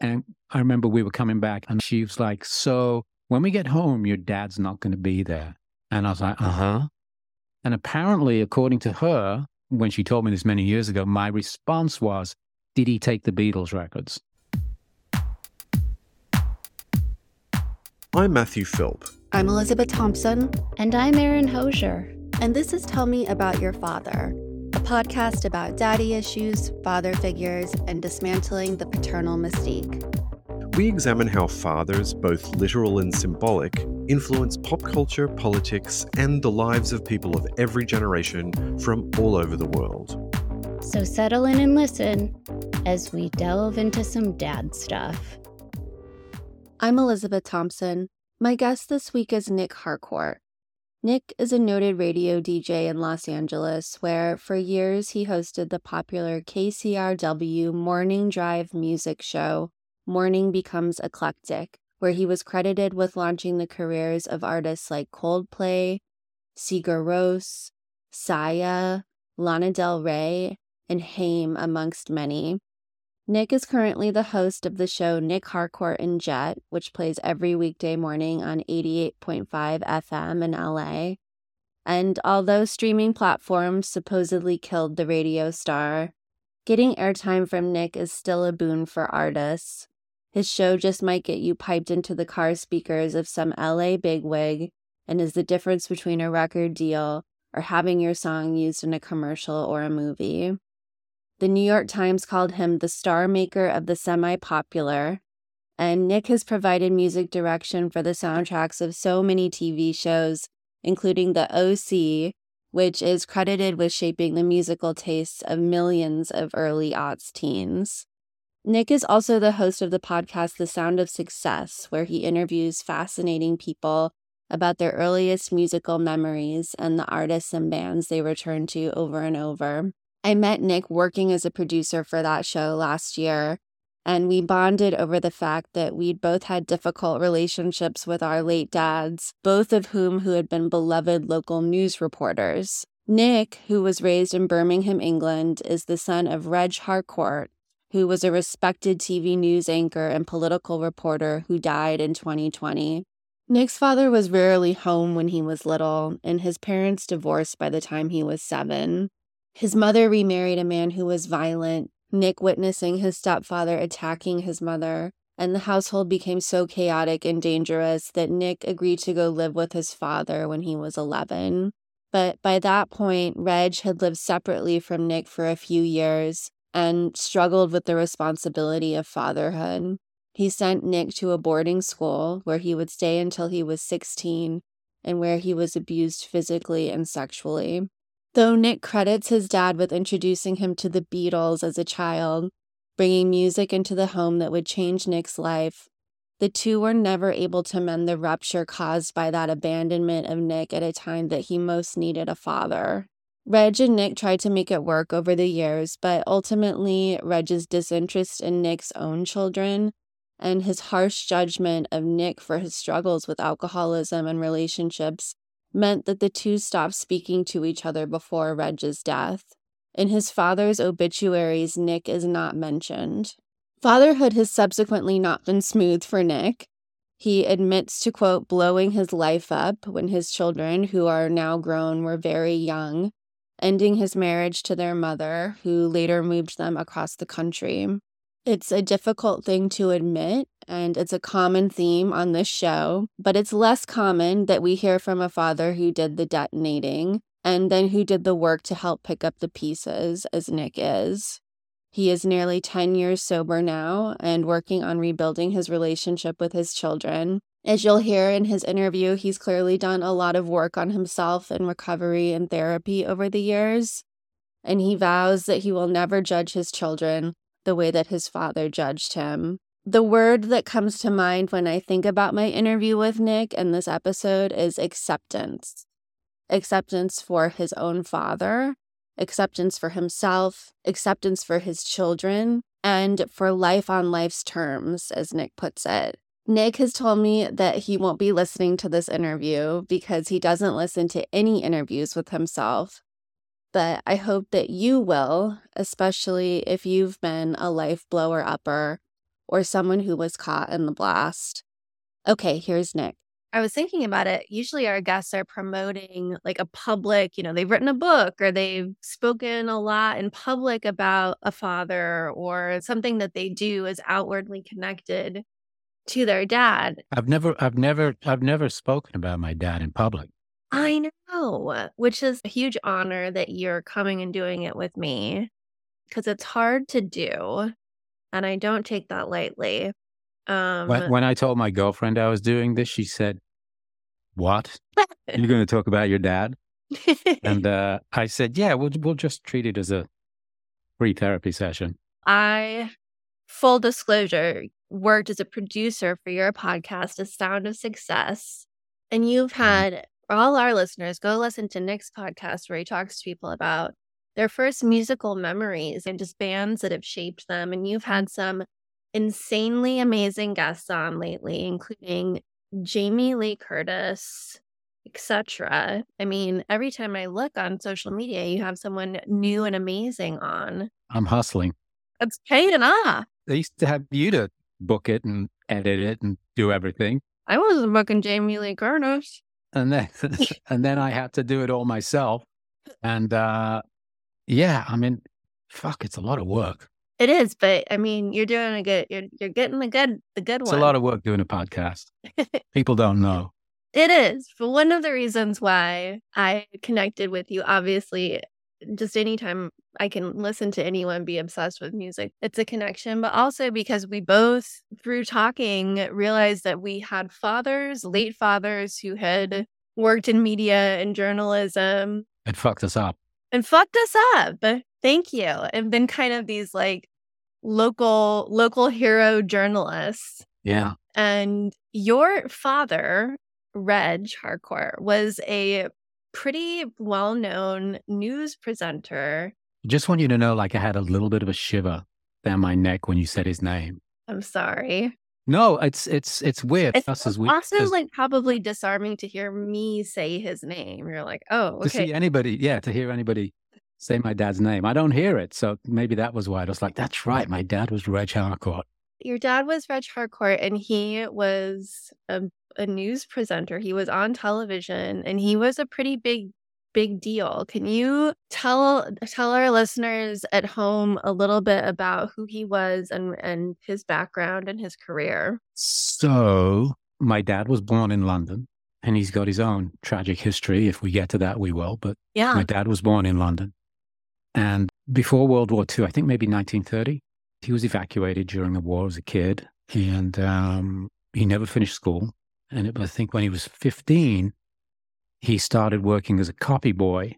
And I remember we were coming back and she was like, So when we get home, your dad's not going to be there. And I was like, Uh huh. And apparently, according to her, when she told me this many years ago, my response was, Did he take the Beatles records? I'm Matthew Philp. I'm Elizabeth Thompson. And I'm Erin Hosier. And this is Tell Me About Your Father, a podcast about daddy issues, father figures, and dismantling the paternal mystique. We examine how fathers, both literal and symbolic, influence pop culture, politics, and the lives of people of every generation from all over the world. So settle in and listen as we delve into some dad stuff. I'm Elizabeth Thompson. My guest this week is Nic Harcourt. Nic is a noted radio DJ in Los Angeles, where for years he hosted the popular KCRW morning drive music show, Morning Becomes Eclectic, where he was credited with launching the careers of artists like Coldplay, Sigur Rós, Sia, Lana Del Rey, and Haim, amongst many. Nic is currently the host of the show Nic Harcourt and Jet, which plays every weekday morning on 88.5 FM in LA. And although streaming platforms supposedly killed the radio star, getting airtime from Nic is still a boon for artists. His show just might get you piped into the car speakers of some LA bigwig and is the difference between a record deal or having your song used in a commercial or a movie. The New York Times called him the star maker of the semi popular. And Nic has provided music direction for the soundtracks of so many TV shows, including The OC, which is credited with shaping the musical tastes of millions of early aughts teens. Nic is also the host of the podcast The Sound of Success, where he interviews fascinating people about their earliest musical memories and the artists and bands they return to over and over. I met Nic working as a producer for that show last year, and we bonded over the fact that we'd both had difficult relationships with our late dads, both of whom who had been beloved local news reporters. Nic, who was raised in Birmingham, England, is the son of Reg Harcourt, who was a respected TV news anchor and political reporter who died in 2020. Nic's father was rarely home when he was little, and his parents divorced by the time he was seven. His mother remarried a man who was violent, Nic witnessing his stepfather attacking his mother, and the household became so chaotic and dangerous that Nic agreed to go live with his father when he was 11. But by that point, Reg had lived separately from Nic for a few years and struggled with the responsibility of fatherhood. He sent Nic to a boarding school where he would stay until he was 16 and where he was abused physically and sexually. Though Nic credits his dad with introducing him to the Beatles as a child, bringing music into the home that would change Nic's life, the two were never able to mend the rupture caused by that abandonment of Nic at a time that he most needed a father. Reg and Nic tried to make it work over the years, but ultimately, Reg's disinterest in Nic's own children and his harsh judgment of Nic for his struggles with alcoholism and relationships meant that the two stopped speaking to each other before Reg's death. In his father's obituaries, Nic is not mentioned. Fatherhood has subsequently not been smooth for Nic. He admits to, quote, blowing his life up when his children, who are now grown, were very young, ending his marriage to their mother, who later moved them across the country. It's a difficult thing to admit, and it's a common theme on this show, but it's less common that we hear from a father who did the detonating and then who did the work to help pick up the pieces, as Nic is. He is nearly 10 years sober now and working on rebuilding his relationship with his children. As you'll hear in his interview, he's clearly done a lot of work on himself and recovery and therapy over the years. And he vows that he will never judge his children the way that his father judged him. The word that comes to mind when I think about my interview with Nic and this episode is acceptance. Acceptance for his own father, acceptance for himself, acceptance for his children, and for life on life's terms, as Nic puts it. Nic has told me that he won't be listening to this interview because he doesn't listen to any interviews with himself but I hope that you will, especially if you've been a life blower upper or someone who was caught in the blast. Okay, here's Nic. I was thinking about it. Usually our guests are promoting like a public, you know, they've written a book or they've spoken a lot in public about a father or something that they do is outwardly connected to their dad. I've never I've never I've never spoken about my dad in public. I know, which is a huge honor that you're coming and doing it with me because it's hard to do and I don't take that lightly. Um, when, when I told my girlfriend I was doing this, she said, "What? You're going to talk about your dad?" and uh, I said, "Yeah, we'll we'll just treat it as a free therapy session." I, full disclosure, worked as a producer for your podcast, A Sound of Success, and you've Mm-hmm. had all our listeners go listen to Nic's podcast where he talks to people about their first musical memories and just bands that have shaped them. And you've had some insanely amazing guests on lately, including Jamie Lee Curtis, etc. I mean, every time I look on social media, you have someone new and amazing on. I'm hustling. It's paying off. They used to have you to book it and edit it and do everything, I wasn't booking Jamie Lee Curtis. and then and then I had to do it all myself. And uh, yeah, I mean, fuck, it's a lot of work. It is, but I mean, you're doing a good. You're you're getting the good the good It's one. It's a lot of work doing a podcast. People don't know. It is. But one of the reasons why I connected with you, obviously, just anytime I can listen to anyone be obsessed with music, it's a connection, but also because we both, through talking, realized that we had fathers, late fathers who had worked in media and journalism It fucked us up. And fucked us up. Thank you. And been kind of these like local, local hero journalists. Yeah. And your father, Reg Harcourt, was a pretty well known news presenter. Just want you to know, like, I had a little bit of a shiver down my neck when you said his name. I'm sorry. No, it's it's it's weird. It's Us as we also as- like probably disarming to hear me say his name. You're like, oh, to see anybody, yeah, to hear anybody say my dad's name. I don't hear it, so maybe that was why I was like, "That's right, my dad was Reg Harcourt." Your dad was Reg Harcourt, and he was a, a news presenter. He was on television, and he was a pretty big, big deal. Can you tell tell our listeners at home a little bit about who he was and and his background and his career? So my dad was born in London, and he's got his own tragic history. If we get to that, we will. But Yeah, my dad was born in London, and before World War II, I think maybe 1930, he was evacuated during the war as a kid, and um, he never finished school. And it, I think when he was 15, he started working as a copy boy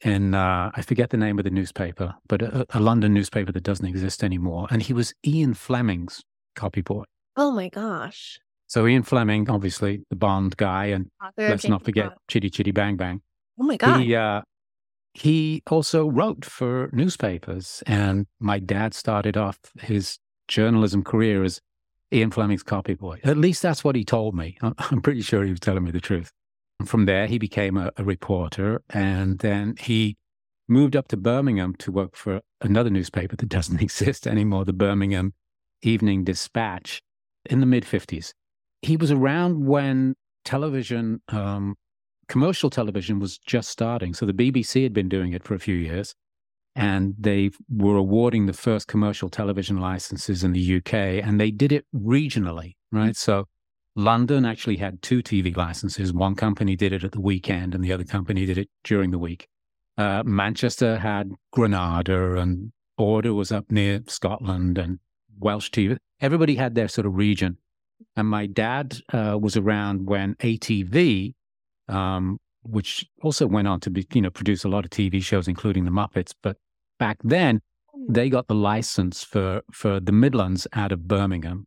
in, uh, I forget the name of the newspaper, but a, a London newspaper that doesn't exist anymore. And he was Ian Fleming's copy boy. Oh my gosh. So Ian Fleming, obviously the Bond guy, and Author let's not forget Bond. Chitty Chitty Bang Bang. Oh my god. He uh, he also wrote for newspapers, and my dad started off his journalism career as Ian Fleming's copy boy. At least that's what he told me. I'm- I'm pretty sure he was telling me the truth. From there, he became a, a reporter, and then he moved up to Birmingham to work for another newspaper that doesn't exist anymore, the Birmingham Evening Dispatch, in the mid 50s. He was around when television um, commercial television was just starting. So the BBC had been doing it for a few years and they were awarding the first commercial television licenses in the UK and they did it regionally, right? So London actually had two TV licenses. One company did it at the weekend and the other company did it during the week. Uh, Manchester had Granada and Border was up near Scotland and Welsh TV. Everybody had their sort of region. And my dad uh, was around when ATV um, which also went on to be, you know, produce a lot of TV shows, including the Muppets. But back then, they got the license for for the Midlands out of Birmingham,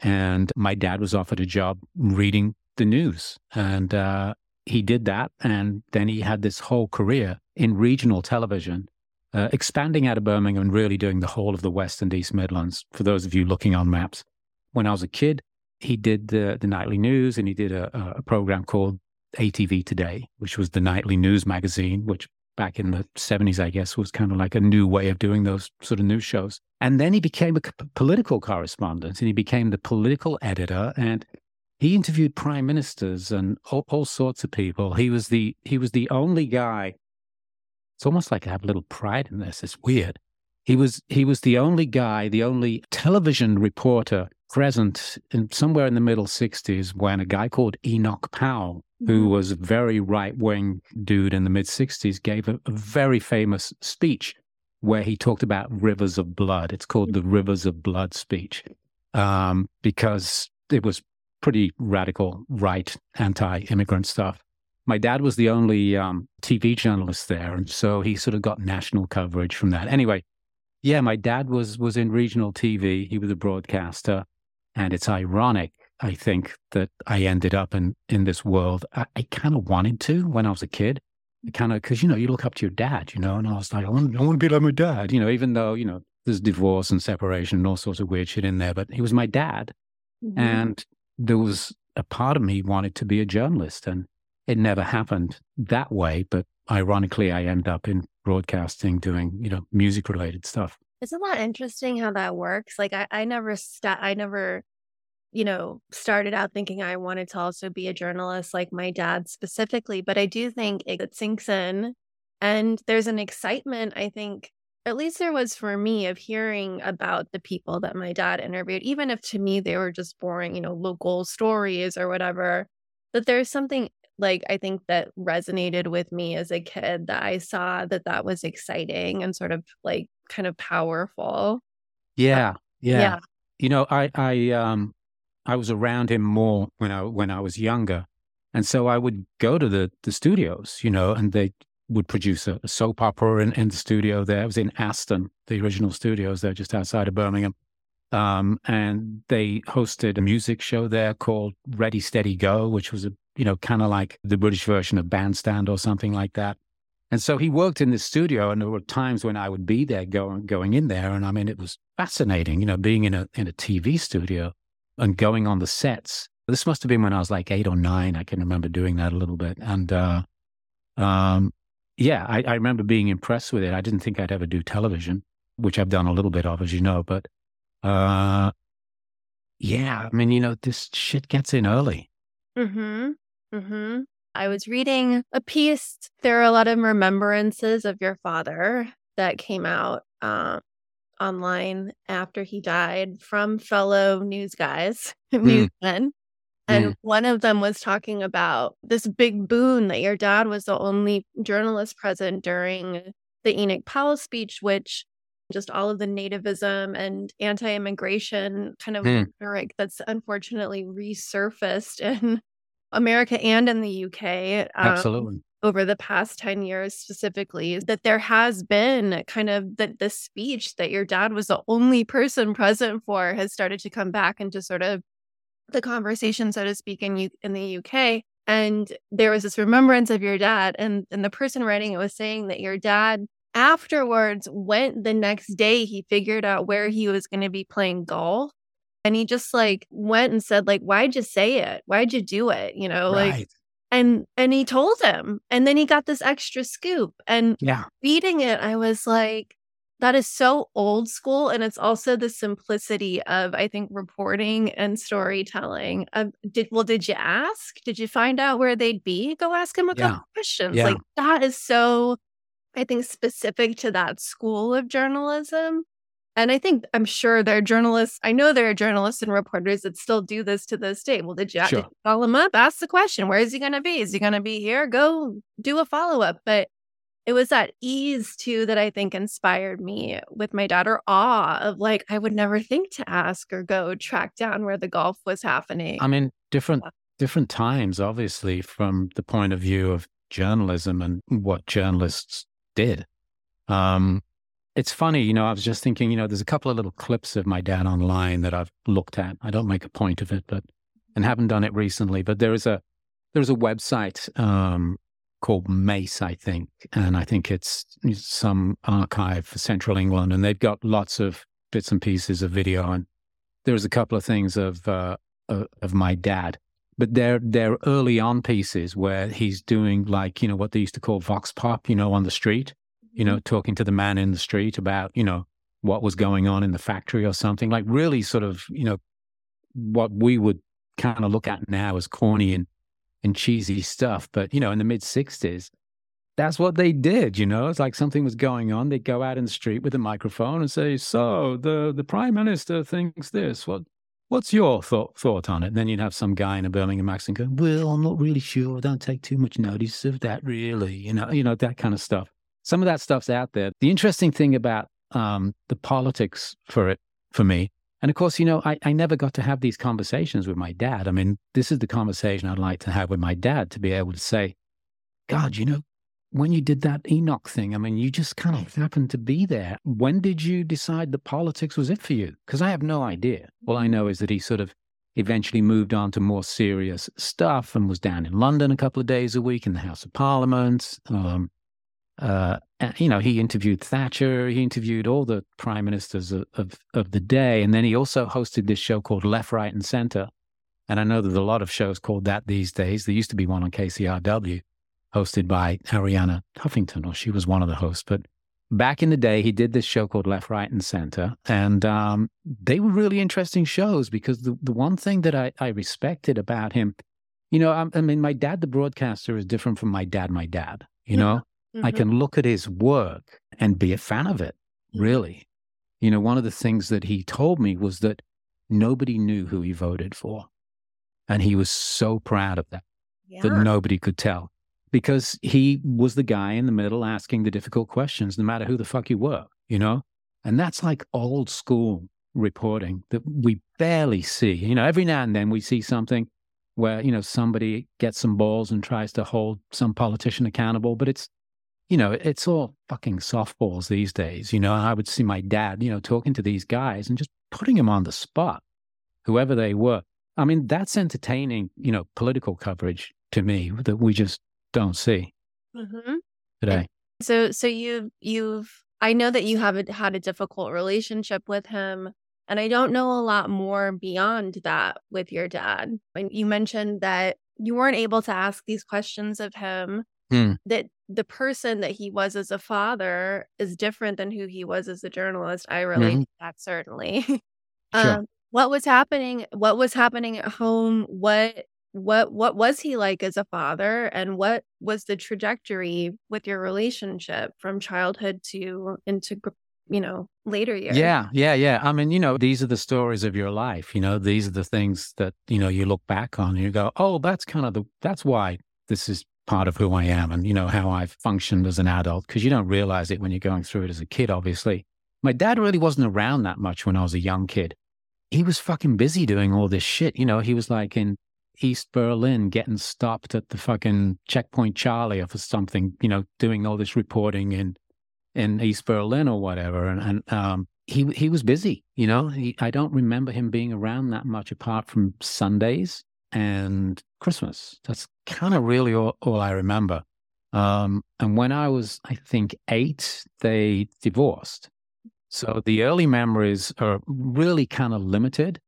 and my dad was offered a job reading the news, and uh, he did that, and then he had this whole career in regional television. Uh, expanding out of Birmingham and really doing the whole of the West and East Midlands. For those of you looking on maps, when I was a kid, he did the, the nightly news and he did a, a program called ATV Today, which was the nightly news magazine, which back in the 70s, I guess, was kind of like a new way of doing those sort of news shows. And then he became a political correspondent and he became the political editor and he interviewed prime ministers and all, all sorts of people. He was the he was the only guy. It's almost like I have a little pride in this. It's weird. He was he was the only guy, the only television reporter present in somewhere in the middle 60s when a guy called Enoch Powell who mm-hmm. was a very right wing dude in the mid 60s, gave a, a, very famous speech where he talked about rivers of blood. It's called the Rivers of Blood speech um, because it was pretty radical, right, anti immigrant stuff. My dad was the only um, TV journalist there, and so he sort of got national coverage from that. Anyway, yeah, my dad was was in regional TV. He was a broadcaster, and it's ironic I think that I ended up in in this world. I, I kind of wanted to when I was a kid. Kind of because you know you look up to your dad, you know, and I was like, I want, I want to be like my dad, you know, even though you know there's divorce and separation and all sorts of weird shit in there, but he was my dad, mm-hmm. and there was a part of me wanted to be a journalist, and it never happened that way. But ironically, I end up in broadcasting, doing you know music related stuff. Isn't that interesting how that works? Like I, I never I never you know, started out thinking I wanted to also be a journalist like my dad specifically, but I do think it sinks in and there's an excitement, I think, at least there was for me of hearing about the people that my dad interviewed, even if to me they were just boring, you know, local stories or whatever, that there's something like I think that resonated with me as a kid that I saw that that was exciting and sort of like kind of powerful. Yeah. Yeah. yeah. You know, I I um I was around him more when I when I was younger, and so I would go to the the studios, you know, and they would produce a, a soap opera in, in the studio there. It was in Aston, the original studios there, just outside of Birmingham. Um, and they hosted a music show there called Ready Steady Go, which was a you know kind of like the British version of Bandstand or something like that. And so he worked in the studio, and there were times when I would be there going going in there, and I mean it was fascinating, you know, being in a in a TV studio and going on the sets. This must have been when I was like eight or nine. I can remember doing that a little bit. And uh, um, yeah, I, I, remember being impressed with it. I didn't think I'd ever do television, which I've done a little bit of, as you know. But uh, yeah, I mean, you know, this shit gets in early. Hmm. Hmm. I was reading a piece. There are a lot of remembrances of your father that came out um, online after he died from fellow news guys, mm. newsmen. And mm. one of them was talking about this big boon that your dad was the only journalist present during the Enoch Powell speech, which just all of the nativism and anti-immigration kind of mm. rhetoric that's unfortunately resurfaced in America and in the UK. Um, Absolutely over the past 10 years specifically that there has been kind of that the speech that your dad was the only person present for has started to come back into sort of the conversation so to speak in U- in the UK and there was this remembrance of your dad and and the person writing it was saying that your dad afterwards went the next day he figured out where he was going to be playing golf and he just like went and said like why'd you say it? Why'd you do it? You know right. like and and he told him and then he got this extra scoop and yeah. reading it i was like that is so old school and it's also the simplicity of i think reporting and storytelling um, did well did you ask? Did you find out where they'd be? Go ask him a yeah. couple questions. Yeah. like that is so i think specific to that school of journalism and I think I'm sure there are journalists. I know there are journalists and reporters that still do this to this day. Well, did you, sure. did you call him up? Ask the question. Where is he going to be? Is he going to be here? Go do a follow up. But it was that ease too that I think inspired me with my daughter. Awe of like I would never think to ask or go track down where the golf was happening. I mean, different different times, obviously, from the point of view of journalism and what journalists did. Um, it's funny, you know, I was just thinking, you know, there's a couple of little clips of my dad online that I've looked at. I don't make a point of it, but and haven't done it recently. But there is a there's a website um, called Mace, I think, and I think it's some archive for Central England, and they've got lots of bits and pieces of video, and there's a couple of things of uh, of my dad but they're they're early on pieces where he's doing like you know what they used to call vox pop, you know, on the street, you know, mm-hmm. talking to the man in the street about you know what was going on in the factory or something, like really sort of you know what we would kind of look at now as corny and and cheesy stuff, but you know, in the mid '60s, that's what they did. You know, it's like something was going on. They'd go out in the street with a microphone and say, "So the the prime minister thinks this. What what's your thought thought on it?" And then you'd have some guy in a Birmingham accent go, "Well, I'm not really sure. I don't take too much notice of that, really." You know, you know that kind of stuff. Some of that stuff's out there. The interesting thing about um, the politics for it for me. And of course, you know, I, I never got to have these conversations with my dad. I mean, this is the conversation I'd like to have with my dad to be able to say, God, you know, when you did that Enoch thing, I mean, you just kind of happened to be there. When did you decide that politics was it for you? Because I have no idea. All I know is that he sort of eventually moved on to more serious stuff and was down in London a couple of days a week in the House of Parliament. Um, uh, you know, he interviewed Thatcher, he interviewed all the prime ministers of, of, of the day. And then he also hosted this show called Left, Right, and Center. And I know there's a lot of shows called that these days. There used to be one on KCRW hosted by Arianna Huffington, or she was one of the hosts. But back in the day, he did this show called Left, Right, and Center. And um, they were really interesting shows because the, the one thing that I, I respected about him, you know, I, I, mean, my dad, the broadcaster, is different from my dad, my dad, you know? Mm-hmm. I can look at his work and be a fan of it, really. You know, one of the things that he told me was that nobody knew who he voted for. And he was so proud of that, yeah. that nobody could tell because he was the guy in the middle asking the difficult questions, no matter who the fuck you were, you know? And that's like old school reporting that we barely see. You know, every now and then we see something where, you know, somebody gets some balls and tries to hold some politician accountable, but it's, you know, it's all fucking softballs these days. You know, I would see my dad, you know, talking to these guys and just putting them on the spot, whoever they were. I mean, that's entertaining, you know, political coverage to me that we just don't see mm-hmm. today. So, so you you've I know that you haven't had a difficult relationship with him, and I don't know a lot more beyond that with your dad. And you mentioned that you weren't able to ask these questions of him. Hmm. That the person that he was as a father is different than who he was as a journalist. I relate mm-hmm. to that certainly. Sure. um, what was happening? What was happening at home? What what what was he like as a father and what was the trajectory with your relationship from childhood to into you know later years yeah yeah yeah i mean you know these are the stories of your life you know these are the things that you know you look back on and you go oh that's kind of the that's why this is part of who i am and you know how i've functioned as an adult because you don't realize it when you're going through it as a kid obviously my dad really wasn't around that much when i was a young kid he was fucking busy doing all this shit you know he was like in East Berlin getting stopped at the fucking checkpoint Charlie or for something, you know, doing all this reporting in in East Berlin or whatever. And, and um, he he was busy, you know. He, I don't remember him being around that much apart from Sundays and Christmas. That's kind of really all, all I remember. Um, and when I was, I think, eight, they divorced. So the early memories are really kind of limited.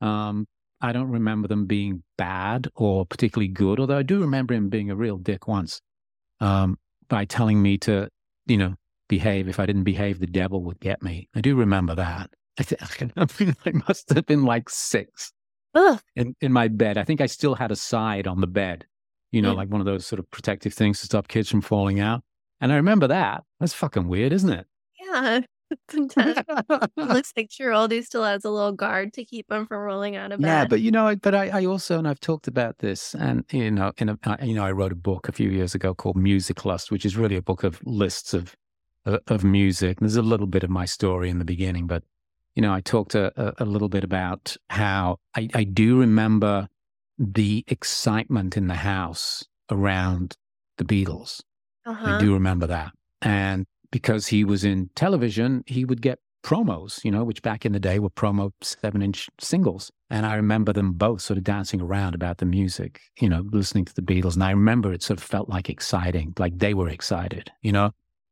Um, I don't remember them being bad or particularly good, although I do remember him being a real dick once um, by telling me to, you know, behave. If I didn't behave, the devil would get me. I do remember that. I, th- I, mean, I must have been like six in, in my bed. I think I still had a side on the bed, you know, hmm. like one of those sort of protective things to stop kids from falling out. And I remember that. That's fucking weird, isn't it? Yeah. Sometimes looks six year old who still has a little guard to keep him from rolling out of bed. Yeah, but you know, but I, I also and I've talked about this, and you know, in a, uh, you know, I wrote a book a few years ago called Music Lust, which is really a book of lists of uh, of music. And There's a little bit of my story in the beginning, but you know, I talked a, a, a little bit about how I, I do remember the excitement in the house around the Beatles. Uh-huh. I do remember that, and because he was in television, he would get promos, you know, which back in the day were promo seven inch singles. And I remember them both sort of dancing around about the music, you know, listening to the Beatles. And I remember it sort of felt like exciting, like they were excited, you know,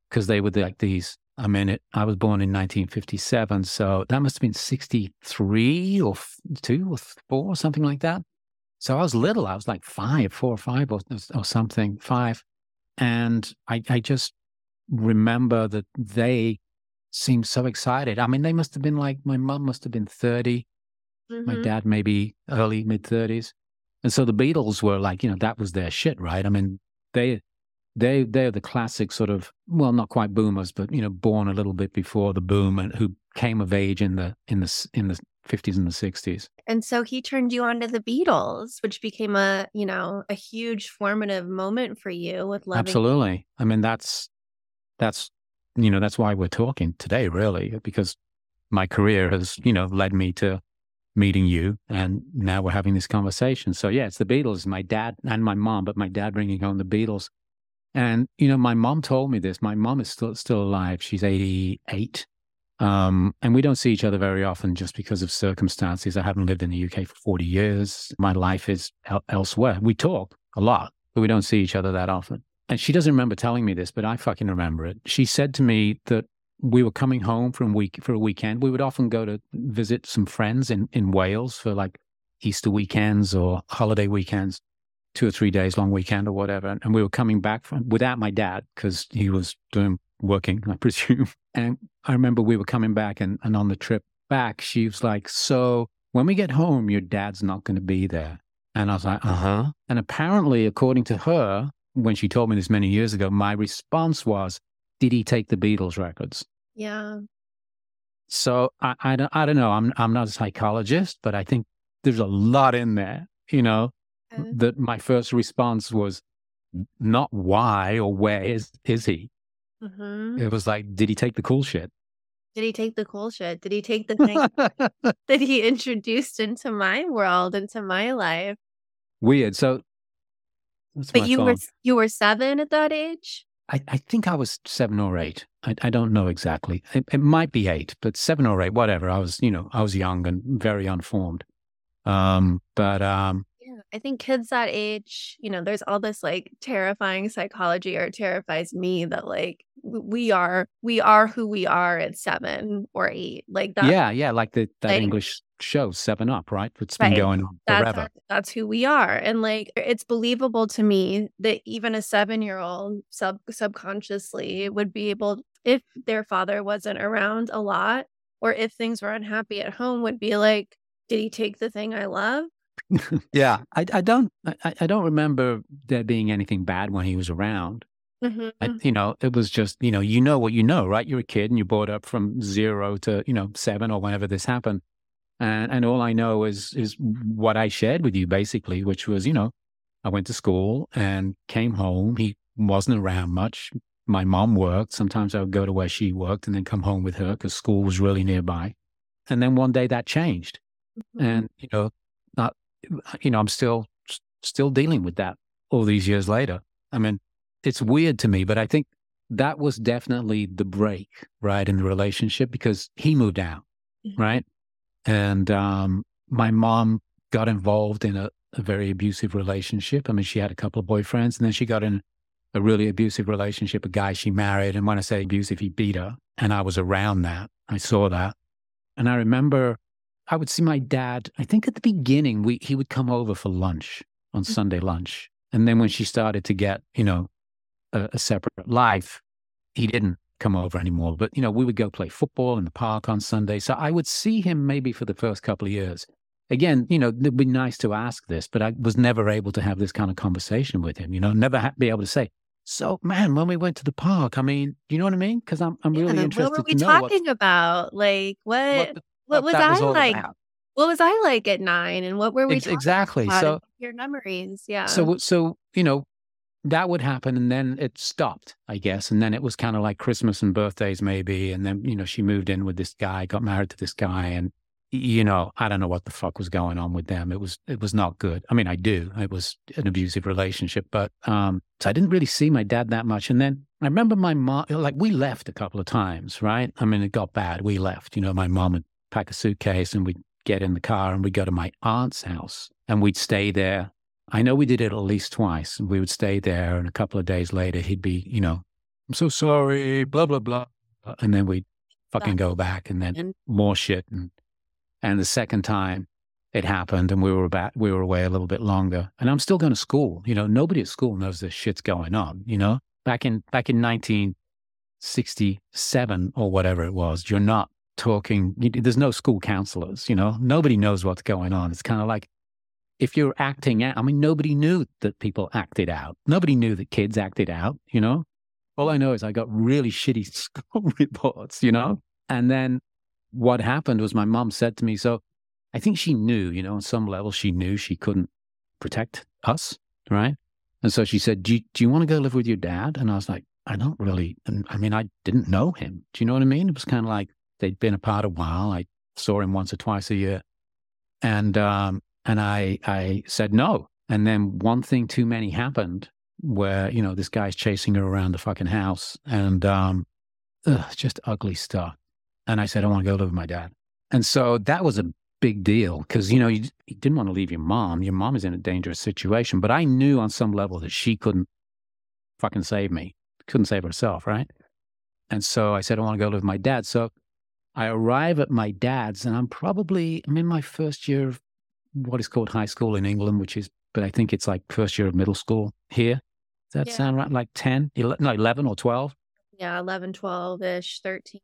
because they were like these. I mean, it, I was born in 1957, so that must have been 63 or two or four, something like that. So I was little. I was like five, four or five or, or something, five. And I, I just remember that they seemed so excited. I mean, they must have been like, my mom must have been 30, mm-hmm. my dad maybe early, mid 30s. And so the Beatles were like, you know, that was their shit, right? I mean, they, they, they're the classic sort of, well, not quite boomers, but, you know, born a little bit before the boom and who came of age in the, in the, in the 50s and the 60s. And so he turned you on to the Beatles, which became a, you know, a huge formative moment for you with loving. Absolutely. I mean, that's, that's you know, that's why we're talking today, really, because my career has, you know, led me to meeting you. And now we're having this conversation. So, yeah, it's the Beatles, my dad and my mom, but my dad bringing home the Beatles. And, you know, my mom told me this. My mom is still, still alive. She's 88. Um, and we don't see each other very often just because of circumstances. I haven't lived in the UK for 40 years. My life is el- elsewhere. We talk a lot, but we don't see each other that often and she doesn't remember telling me this, but I fucking remember it. She said to me that we were coming home from week for a weekend. We would often go to visit some friends in, in Wales for like Easter weekends or holiday weekends, two or three days long weekend or whatever. And we were coming back from without my dad because he was doing working, I presume. And I remember we were coming back and, and on the trip back, she was like, So when we get home, your dad's not going to be there. And I was like, uh huh. And apparently, according to her, when she told me this many years ago, my response was, "Did he take the Beatles records?" Yeah. So I, I don't, I don't know. I'm, I'm not a psychologist, but I think there's a lot in there. You know, okay. That my first response was not why or where is is he. Mm-hmm. It was like, did he take the cool shit? Did he take the cool shit? Did he take the thing that he introduced into my world, into my life? Weird. So but you were you were seven at that age. I, I think I was seven or eight. I, I don't know exactly. It, it, might be eight, but seven or eight, whatever. I was, you know, I was young and very unformed. Um, but um, yeah, I think kids that age, you know, there's all this like terrifying psychology, or terrifies me that like we are we are who we are at seven or eight. Like that. Yeah, yeah, like the that like, English show Seven Up, right? It's been right. going on forever. That's, that's who we are, and like it's believable to me that even a seven-year-old sub subconsciously would be able, if their father wasn't around a lot, or if things were unhappy at home, would be like, "Did he take the thing I love?" yeah, I, I don't I, I don't remember there being anything bad when he was around. Mm-hmm. I, mm. you know, it was just, you know, you know what you know, right? You're a kid and you're brought up from zero to, you know, seven or whenever this happened. And, and all I know is, is what I shared with you basically, which was, you know, I went to school and came home. He wasn't around much. My mom worked. Sometimes I would go to where she worked and then come home with her because school was really nearby. And then one day that changed. Mm-hmm. And, you know, you know, I'm still, still dealing with that all these years later. I mean, it's weird to me, but I think that was definitely the break, right, in the relationship because he moved out, mm-hmm. right? And um, my mom got involved in a, a, very abusive relationship. I mean, she had a couple of boyfriends and then she got in a really abusive relationship, a guy she married. And when I say abusive, he beat her. And I was around that. I saw that. And I remember I would see my dad, I think at the beginning, we, he would come over for lunch on mm-hmm. Sunday lunch. And then when she started to get, you know, a, a separate life, he didn't come over anymore. But, you know, we would go play football in the park on Sunday. So I would see him maybe for the first couple of years. Again, you know, it'd be nice to ask this, but I was never able to have this kind of conversation with him, you know, never ha- be able to say, so, man, when we went to the park, I mean, you know what I mean? Because I'm, I'm really yeah, interested. What were we talking what, about? Like, what, what, what was I was like? About. What was I like at nine, and what were we exactly? So your memories, yeah. So, so you know, that would happen and then it stopped i guess and then it was kind of like christmas and birthdays maybe and then you know she moved in with this guy got married to this guy and you know i don't know what the fuck was going on with them it was it was not good i mean i do it was an abusive relationship but um so i didn't really see my dad that much and then i remember my mom like we left a couple of times right i mean it got bad we left you know my mom would pack a suitcase and we'd get in the car and we'd go to my aunt's house and we'd stay there I know we did it at least twice. And we would stay there, and a couple of days later, he'd be, you know, I'm so sorry, blah blah blah, and then we'd fucking go back, and then more shit. And and the second time, it happened and we were about we were away a little bit longer. And I'm still going to school. You know, nobody at school knows this shit's going on, you know? Back in back in 1967 or whatever it was, you're not talking there's no school counselors, you know? Nobody knows what's going on. It's kind of like if you're acting out, I mean, nobody knew that people acted out. Nobody knew that kids acted out, you know? All I know is I got really shitty school reports, you know? And then what happened was my mom said to me, so I think she knew, you know, on some level, she knew she couldn't protect us, right? And so she said, do you, do you want to go live with your dad? And I was like, I don't really, and I mean, I didn't know him. Do you know what I mean? It was kind of like they'd been apart a while. I saw him once or twice a year. And, um, and I, I said no. And then one thing too many happened where, you know, this guy's chasing her around the fucking house and, um, ugh, just ugly stuff. And I said, I want to go live with my dad. And so that was a big deal because you know you, you, didn't want to leave your mom. Your mom is in a dangerous situation, but I knew on some level that she couldn't fucking save me, couldn't save herself, right? And so I said I want to go live with my dad. So I arrive at my dad's, and I'm probably I'm in my first year of what is called high school in England, which is, but I think it's like first year of middle school here. Does that yeah. sound right? Like 10, 11, no, 11 or 12? Yeah, 11, 12 ish, 13.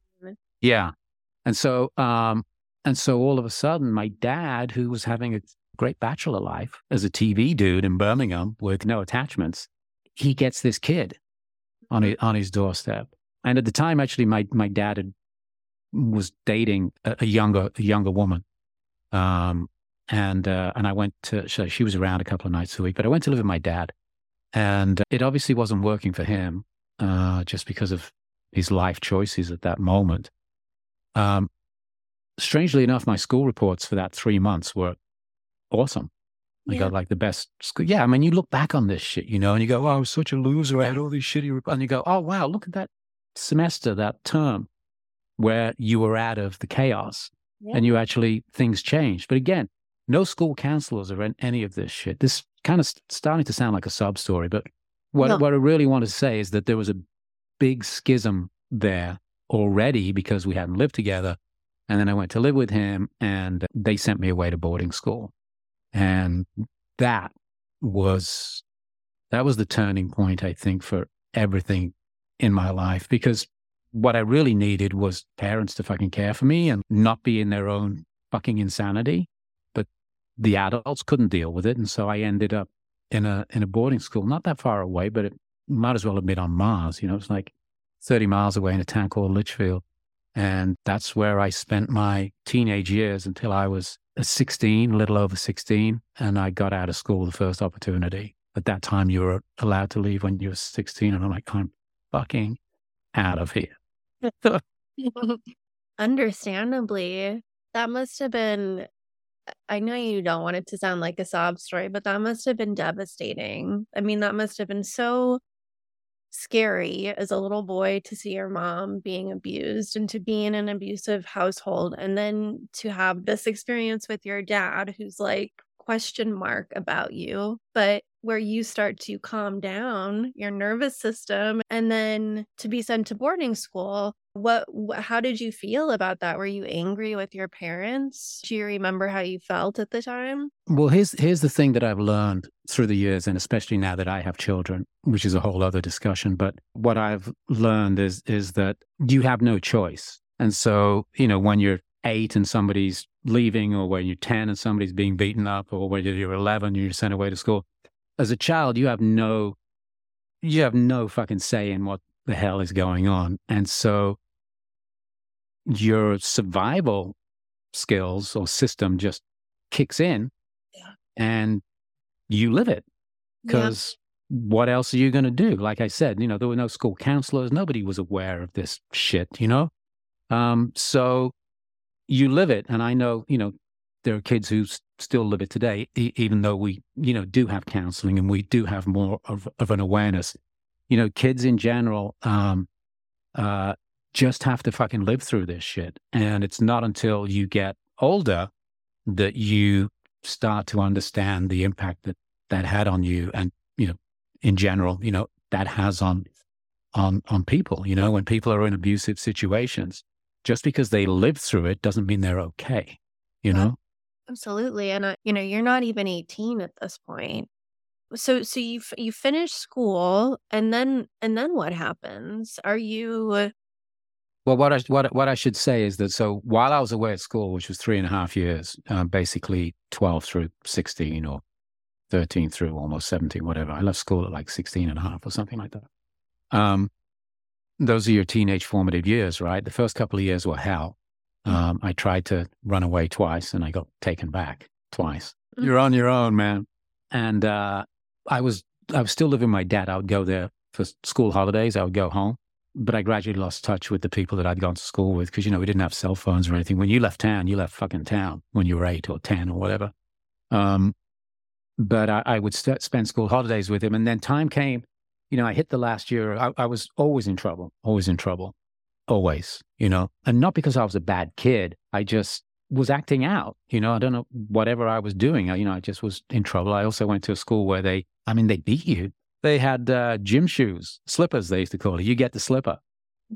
Yeah. And so um, and so all of a sudden, my dad, who was having a great bachelor life as a TV dude in Birmingham with no attachments, he gets this kid on his, on his doorstep. And at the time, actually, my, my dad had, was dating a, a younger a younger woman. Um, and uh, and I went to so she was around a couple of nights a week, but I went to live with my dad, and it obviously wasn't working for him, uh, just because of his life choices at that moment. Um, strangely enough, my school reports for that three months were awesome. I yeah. got like the best school. Yeah. I mean, you look back on this shit, you know, and you go, oh, I was such a loser. I had all these shitty, reports. and you go, oh, wow, look at that semester, that term where you were out of the chaos yeah. and you actually, things changed. But again, no school counselors or any of this shit. This kind of starting to sound like a sub story, but what, no. what I really want to say is that there was a big schism there already because we hadn't lived together and then I went to live with him and they sent me away to boarding school. And that was, that was the turning point, I think, for everything in my life because what I really needed was parents to fucking care for me and not be in their own fucking insanity. But the adults couldn't deal with it. And so I ended up in a, in a boarding school, not that far away, but it might as well have been on Mars. You know, it's like 30 miles away in a town called Lichfield. And that's where I spent my teenage years until I was 16, a little over 16. And I got out of school the first opportunity. At that time, you were allowed to leave when you were 16. And I'm like, I'm fucking out of here. Understandably, that must have been. I know you don't want it to sound like a sob story, but that must have been devastating. I mean, that must have been so scary as a little boy to see your mom being abused and to be in an abusive household and then to have this experience with your dad who's like question mark about you but where you start to calm down your nervous system and then to be sent to boarding school what how did you feel about that? Were you angry with your parents? Do you remember how you felt at the time? Well here's here's the thing that i've learned through the years and especially now that i have children which is a whole other discussion but what i've learned is is that you have no choice. And so you know when you're 8 and somebody's leaving or when you're 10 and somebody's being beaten up or when you're 11 and you're sent away to school as a child, you have no, you have no fucking say in what the hell is going on. And so your survival skills or system just kicks in yeah. and you live it because yeah. what else are you going to do? Like I said, you know, there were no school counselors. Nobody was aware of this shit, you know? Um, so you live it. And I know, you know, there are kids who still live it today, e- even though we, you know, do have counseling and we do have more of, of an awareness. You know, kids in general um, uh, just have to fucking live through this shit. And it's not until you get older that you start to understand the impact that that had on you and, you know, in general, you know, that has on on on people. You know, when people are in abusive situations, just because they live through it doesn't mean they're okay. You know, Absolutely. And, uh, you know, you're not even 18 at this point. So, so you you finish school, and then and then what happens? Are you? Well, what I what what I should say is that so while I was away at school, which was three and a half years, uh, basically twelve through sixteen or thirteen through almost seventeen, whatever. I left school at like 16 and a half or something like that. Um, those are your teenage formative years, right? The first couple of years were hell. Mm. Um, I tried to run away twice, and I got taken back twice. Mm-hmm. You're on your own, man. And uh, I was I was still living with my dad. I would go there for school holidays. I would go home, but I gradually lost touch with the people that I'd gone to school with because you know we didn't have cell phones or anything. When you left town, you left fucking town when you were eight or ten or whatever. Um, but I, I would st- spend school holidays with him, and then time came. You know, I hit the last year. I, I was always in trouble, always in trouble, always. You know, and not because I was a bad kid. I just was acting out. You know, I don't know whatever I was doing. You know, I just was in trouble. I also went to a school where they, I mean, they beat you. They had uh, gym shoes, slippers. They used to call it. You get the slipper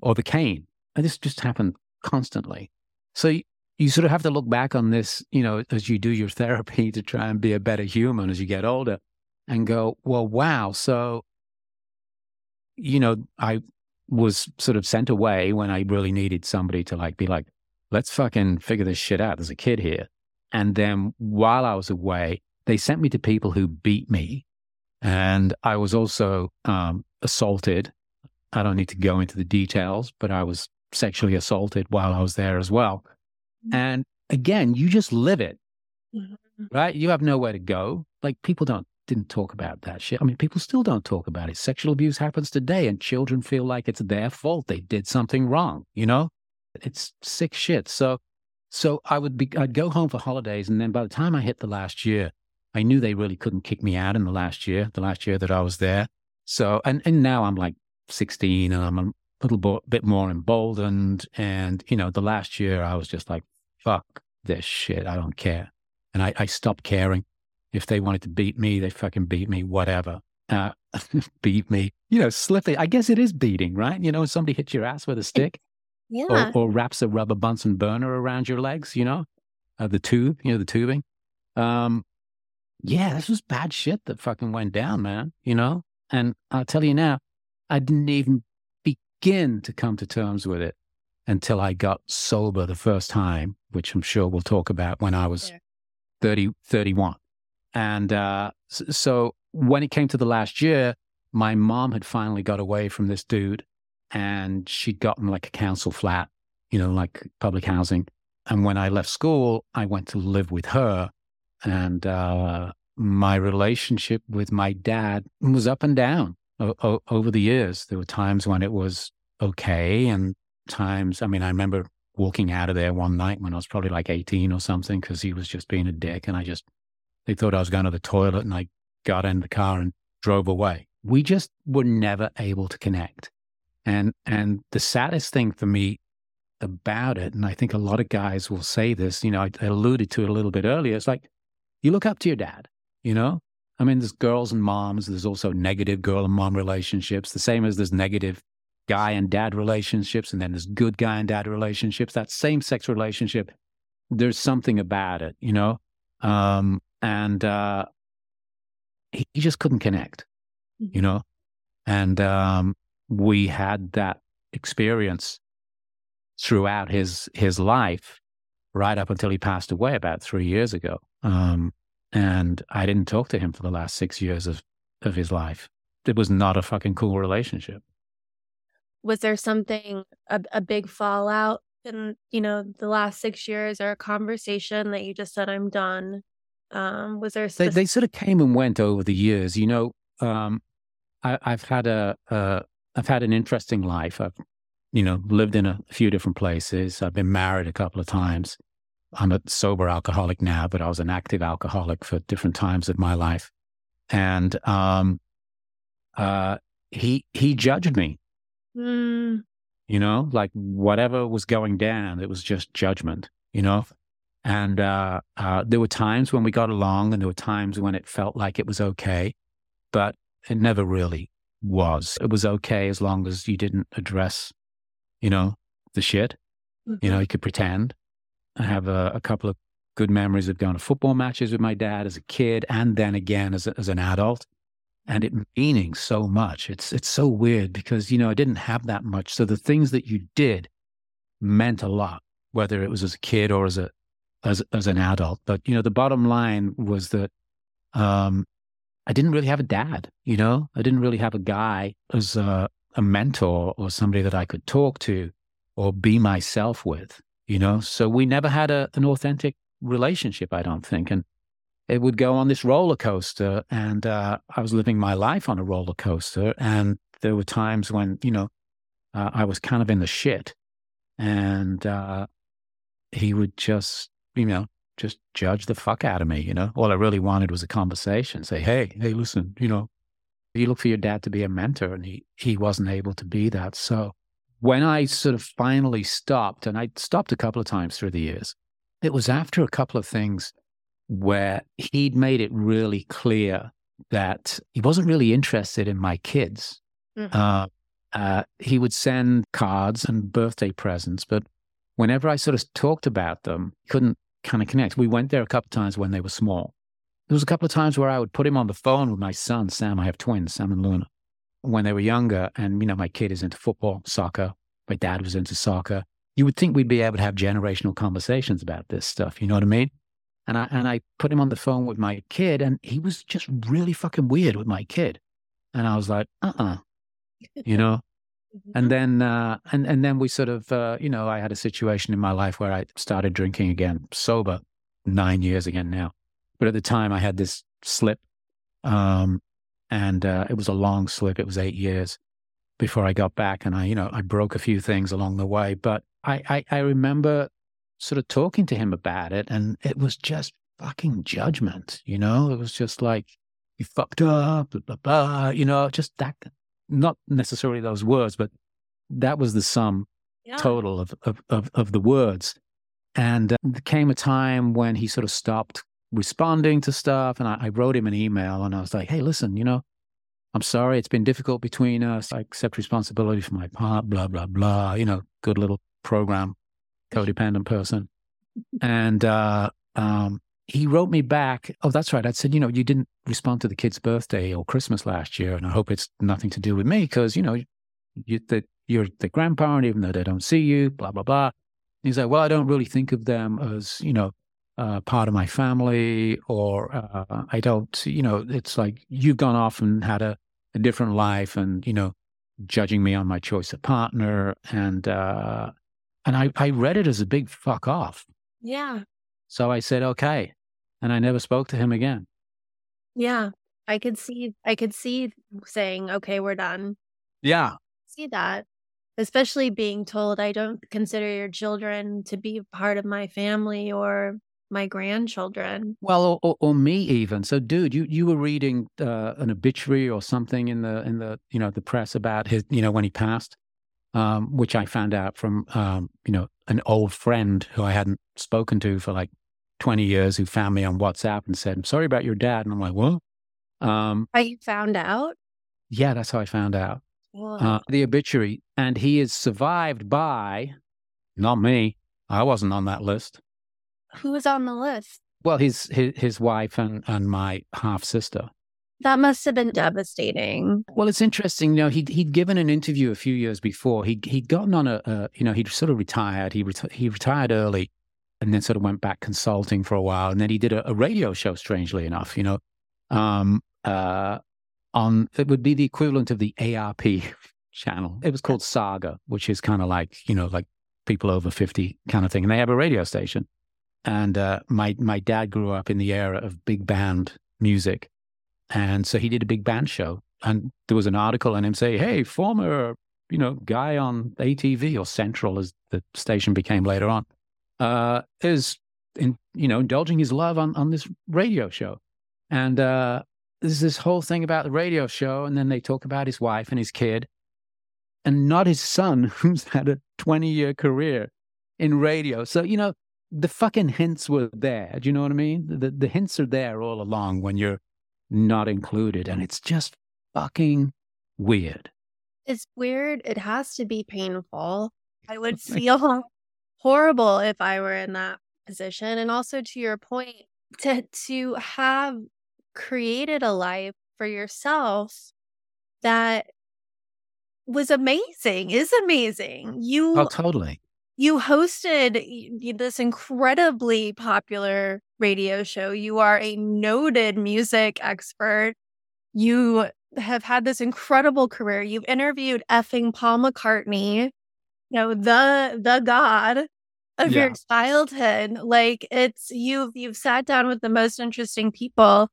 or the cane, and this just happened constantly. So you, you sort of have to look back on this, you know, as you do your therapy to try and be a better human as you get older, and go, well, wow. So, you know, I was sort of sent away when I really needed somebody to like be like, let's fucking figure this shit out. There's a kid here. And then while I was away, they sent me to people who beat me. And I was also um, assaulted. I don't need to go into the details, but I was sexually assaulted while I was there as well. Mm-hmm. And again, you just live it, mm-hmm. right? You have nowhere to go. Like people don't didn't talk about that shit. I mean, people still don't talk about it. Sexual abuse happens today, and children feel like it's their fault. They did something wrong, you know? It's sick shit. So, so I would be, I'd go home for holidays. And then by the time I hit the last year, I knew they really couldn't kick me out in the last year, the last year that I was there. So, and, and now I'm like 16 and I'm a little bo- bit more emboldened. And, you know, the last year I was just like, fuck this shit. I don't care. And I, I stopped caring. If they wanted to beat me, they fucking beat me, whatever. Uh, beat me, you know, slip it. I guess it is beating, right? You know, somebody hits your ass with a stick yeah. Or, or, wraps a rubber Bunsen burner around your legs, you know, uh, the tube, you know, the tubing. Um, yeah, this was bad shit that fucking went down, man, you know? And I'll tell you now, I didn't even begin to come to terms with it until I got sober the first time, which I'm sure we'll talk about when I was 30, 31. And uh, so when it came to the last year, my mom had finally got away from this dude and she'd gotten like a council flat, you know, like public housing. And when I left school, I went to live with her. And uh, my relationship with my dad was up and down o- o- over the years. There were times when it was okay, and times, I mean, I remember walking out of there one night when I was probably like 18 or something because he was just being a dick. And I just, they thought I was going to the toilet and I got in the car and drove away. We just were never able to connect. And and the saddest thing for me about it, and I think a lot of guys will say this, you know, I, I alluded to it a little bit earlier. It's like you look up to your dad, you know? I mean, there's girls and moms, there's also negative girl and mom relationships, the same as there's negative guy and dad relationships, and then there's good guy and dad relationships. That same sex relationship, there's something about it, you know? Um, and uh, he, he just couldn't connect, you mm-hmm. know? And um, we had that experience throughout his his life, right up until he passed away about three years ago. Um, and I didn't talk to him for the last six years of of his life. It was not a fucking cool relationship. Was there something a, a big fallout in you know the last six years, or a conversation that you just said I'm done? Um, was there? Specific- they, they, sort of came and went over the years. You know, um, I, have had a, a I've had an interesting life. I've, you know, lived in a few different places. I've been married a couple of times. I'm a sober alcoholic now, but I was an active alcoholic for different times of my life. And um, uh, he he judged me. Mm. You know, like whatever was going down, it was just judgment. You know, and uh, uh, there were times when we got along, and there were times when it felt like it was okay, but it never really was. It was okay as long as you didn't address, you know, the shit. You know, mm-hmm. you could pretend. I have a, a couple of good memories of going to football matches with my dad as a kid and then again as, a, as an adult and it meaning so much. It's, it's so weird because, you know, I didn't have that much. So the things that you did meant a lot, whether it was as a kid or as a, as, as an adult. But, you know, the bottom line was that, um, I didn't really have a dad, you know, I didn't really have a guy as a, a mentor or somebody that I could talk to or be myself with, you know? So we never had a, an authentic relationship, I don't think. And it would go on this roller coaster. And uh, I was living my life on a roller coaster. And there were times when, you know, uh, I was kind of in the shit. And uh, he would just, you know, just judge the fuck out of me, you know? All I really wanted was a conversation. Say, hey, hey, listen, you know, you look for your dad to be a mentor, and he, he wasn't able to be that. So when I sort of finally stopped, and I stopped a couple of times through the years, it was after a couple of things where he'd made it really clear that he wasn't really interested in my kids. Mm-hmm. Uh, uh, he would send cards and birthday presents, but whenever I sort of talked about them, he couldn't kind of connect. We went there a couple times when they were small. There was a couple of times where I would put him on the phone with my son, Sam. I have twins, Sam and Luna, when they were younger. And, you know, my kid is into football, soccer. My dad was into soccer you would think we'd be able to have generational conversations about this stuff. You know what I mean? And I and I put him on the phone with my kid, and he was just really fucking weird with my kid. And I was like, uh uh-uh. uh you know. And then uh, and and then we sort of uh, you know I had a situation in my life where I started drinking again, sober, nine years again now. But at the time, I had this slip, um, and uh, it was a long slip. It was eight years before I got back, and I you know I broke a few things along the way, but I, I, I remember sort of talking to him about it, and it was just fucking judgment. You know, it was just like you fucked up, blah blah blah. You know, just that. Not necessarily those words, but that was the sum yeah. total of, of, of of the words. And uh, there came a time when he sort of stopped responding to stuff, and I, I wrote him an email, and I was like, "Hey, listen, you know." I'm sorry, it's been difficult between us. I accept responsibility for my part, blah, blah, blah. You know, good little program, codependent person. And uh, um, he wrote me back, oh, that's right. I said, you know, you didn't respond to the kid's birthday or Christmas last year. And I hope it's nothing to do with me because, you know, you, the, you're the grandparent, even though they don't see you, blah, blah, blah. He's like, well, I don't really think of them as, you know, uh, part of my family, or uh, I don't, you know, it's like you've gone off and had a, a different life and, you know, judging me on my choice of partner. And, uh, and I, I read it as a big fuck off. Yeah. So I said, okay. And I never spoke to him again. Yeah. I could see, I could see saying, okay, we're done. Yeah. See that. Especially being told I don't consider your children to be part of my family or my grandchildren. Well, or, or, me even. So, dude, you you were reading uh, an obituary or something in the in the you know the press about his you know when he passed um, which I found out from, um, you know, an old friend who I hadn't spoken to for like 20 years who found me on WhatsApp and said, I'm sorry about your dad. And I'm like, what? Um, you found out? Yeah, that's how I found out. Uh, the obituary. And he is survived by, not me. I wasn't on that list. Who was on the list? Well, his his, his wife and, and my half sister. That must have been devastating. Well, it's interesting. You know, he'd, he'd given an interview a few years before. He, he'd gotten on a, a you know, he'd sort of retired. He, reti- he retired early and then sort of went back consulting for a while. And then he did a, a radio show, strangely enough, you know, um, uh, on, it would be the equivalent of the AARP channel. It was called Saga, which is kind of like, you know, like people over 50 kind of thing. And they have a radio station. And uh, my, my dad grew up in the era of big band music. And so he did a big band show. And there was an article on him saying, hey, former, you know, guy on ATV or Central as the station became later on, uh, is, in, you know, indulging his love on, on this radio show. And uh, there's this whole thing about the radio show. And then they talk about his wife and his kid and not his son, who's had a 20 year career in radio. So, you know, the fucking hints were there. Do you know what I mean? The, the hints are there all along when you're not included. And it's just fucking weird. It's weird. It has to be painful. I would feel horrible if I were in that position. And also to your point, to to have created a life for yourself that was amazing, is amazing. Mm. You Oh, totally. you hosted this incredibly popular radio show. You are a noted music expert. You have had this incredible career. You've interviewed effing Paul McCartney, you know, the the god of your childhood. Like it's you've you've sat down with the most interesting people.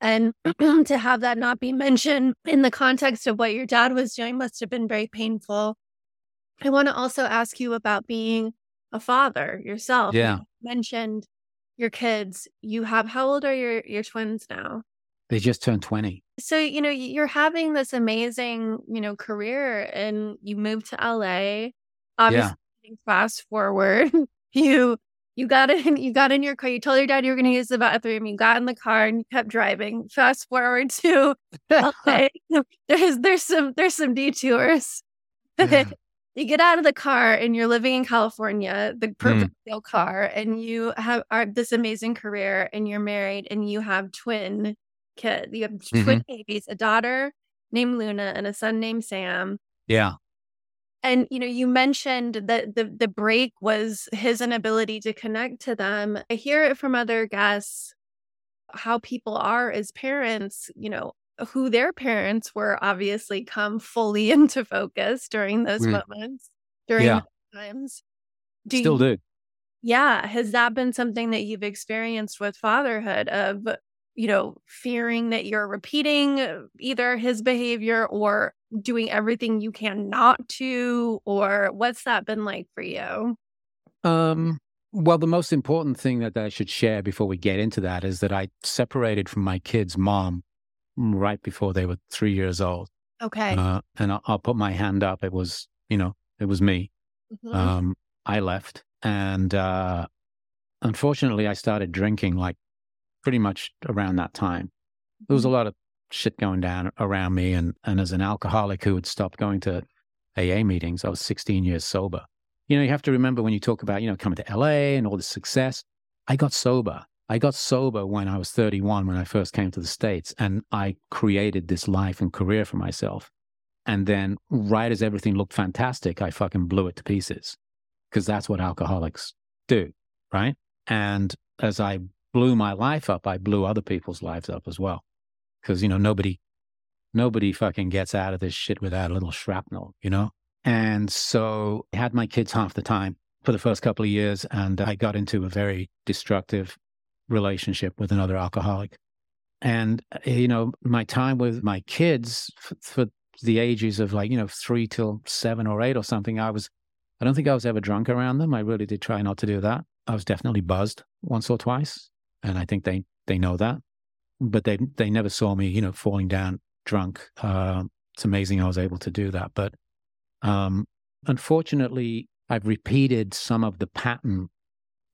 And to have that not be mentioned in the context of what your dad was doing must have been very painful. I want to also ask you about being a father yourself. You Yeah. mentioned your kids. You have how old are your your twins now? They just turned 20. So, you know, you're having this amazing, you know, career and you moved to LA. Obviously, fast forward, you you got in you got in your car, you told your dad you were gonna use the bathroom, you got in the car and you kept driving. Fast forward to LA. There's there's some there's some detours. Yeah. you get out of the car and you're living in California, the Mm. proverbial car, and you have are this amazing career and you're married and you have twin kids. You have Mm-hmm. twin babies, a daughter named Luna and a son named Sam. Yeah. And you know, you mentioned that the the break was his inability to connect to them. I hear it from other guests how people are as parents, you know, who their parents were obviously come fully into focus during those Mm. moments, during Yeah. those times. Still you- do. Yeah. Has that been something that you've experienced with fatherhood of, you know, fearing that you're repeating either his behavior or doing everything you can not to? Or what's that been like for you? Um, well, the most important thing that I should share before we get into that is that I separated from my kids' mom right before they were three years old. Okay. Uh, and I'll, I'll put my hand up. It was, you know, it was me. Mhm. Um, I left. And uh, unfortunately, I started drinking like pretty much around that time. There was a lot of shit going down around me. And, and as an alcoholic who had stopped going to AA meetings, I was 16 years sober. You know, you have to remember when you talk about, you know, coming to LA and all the success, I got sober. I got sober when I was 31 when I first came to the States. And I created this life and career for myself. And then, right as everything looked fantastic, I fucking blew it to pieces because that's what alcoholics do. Right. And as I blew my life up, I blew other people's lives up as well. Because, you know, nobody, nobody fucking gets out of this shit without a little shrapnel, you know? And so I had my kids half the time for the first couple of years. And I got into a very destructive relationship with another alcoholic. And, uh, you know, my time with my kids f- for the ages of like, you know, three till seven or eight or something, I was, I don't think I was ever drunk around them. I really did try not to do that. I was definitely buzzed once or twice. And I think they, they know that. But they, they never saw me, you know, falling down drunk. Uh, it's amazing I was able to do that. But um, unfortunately, I've repeated some of the pattern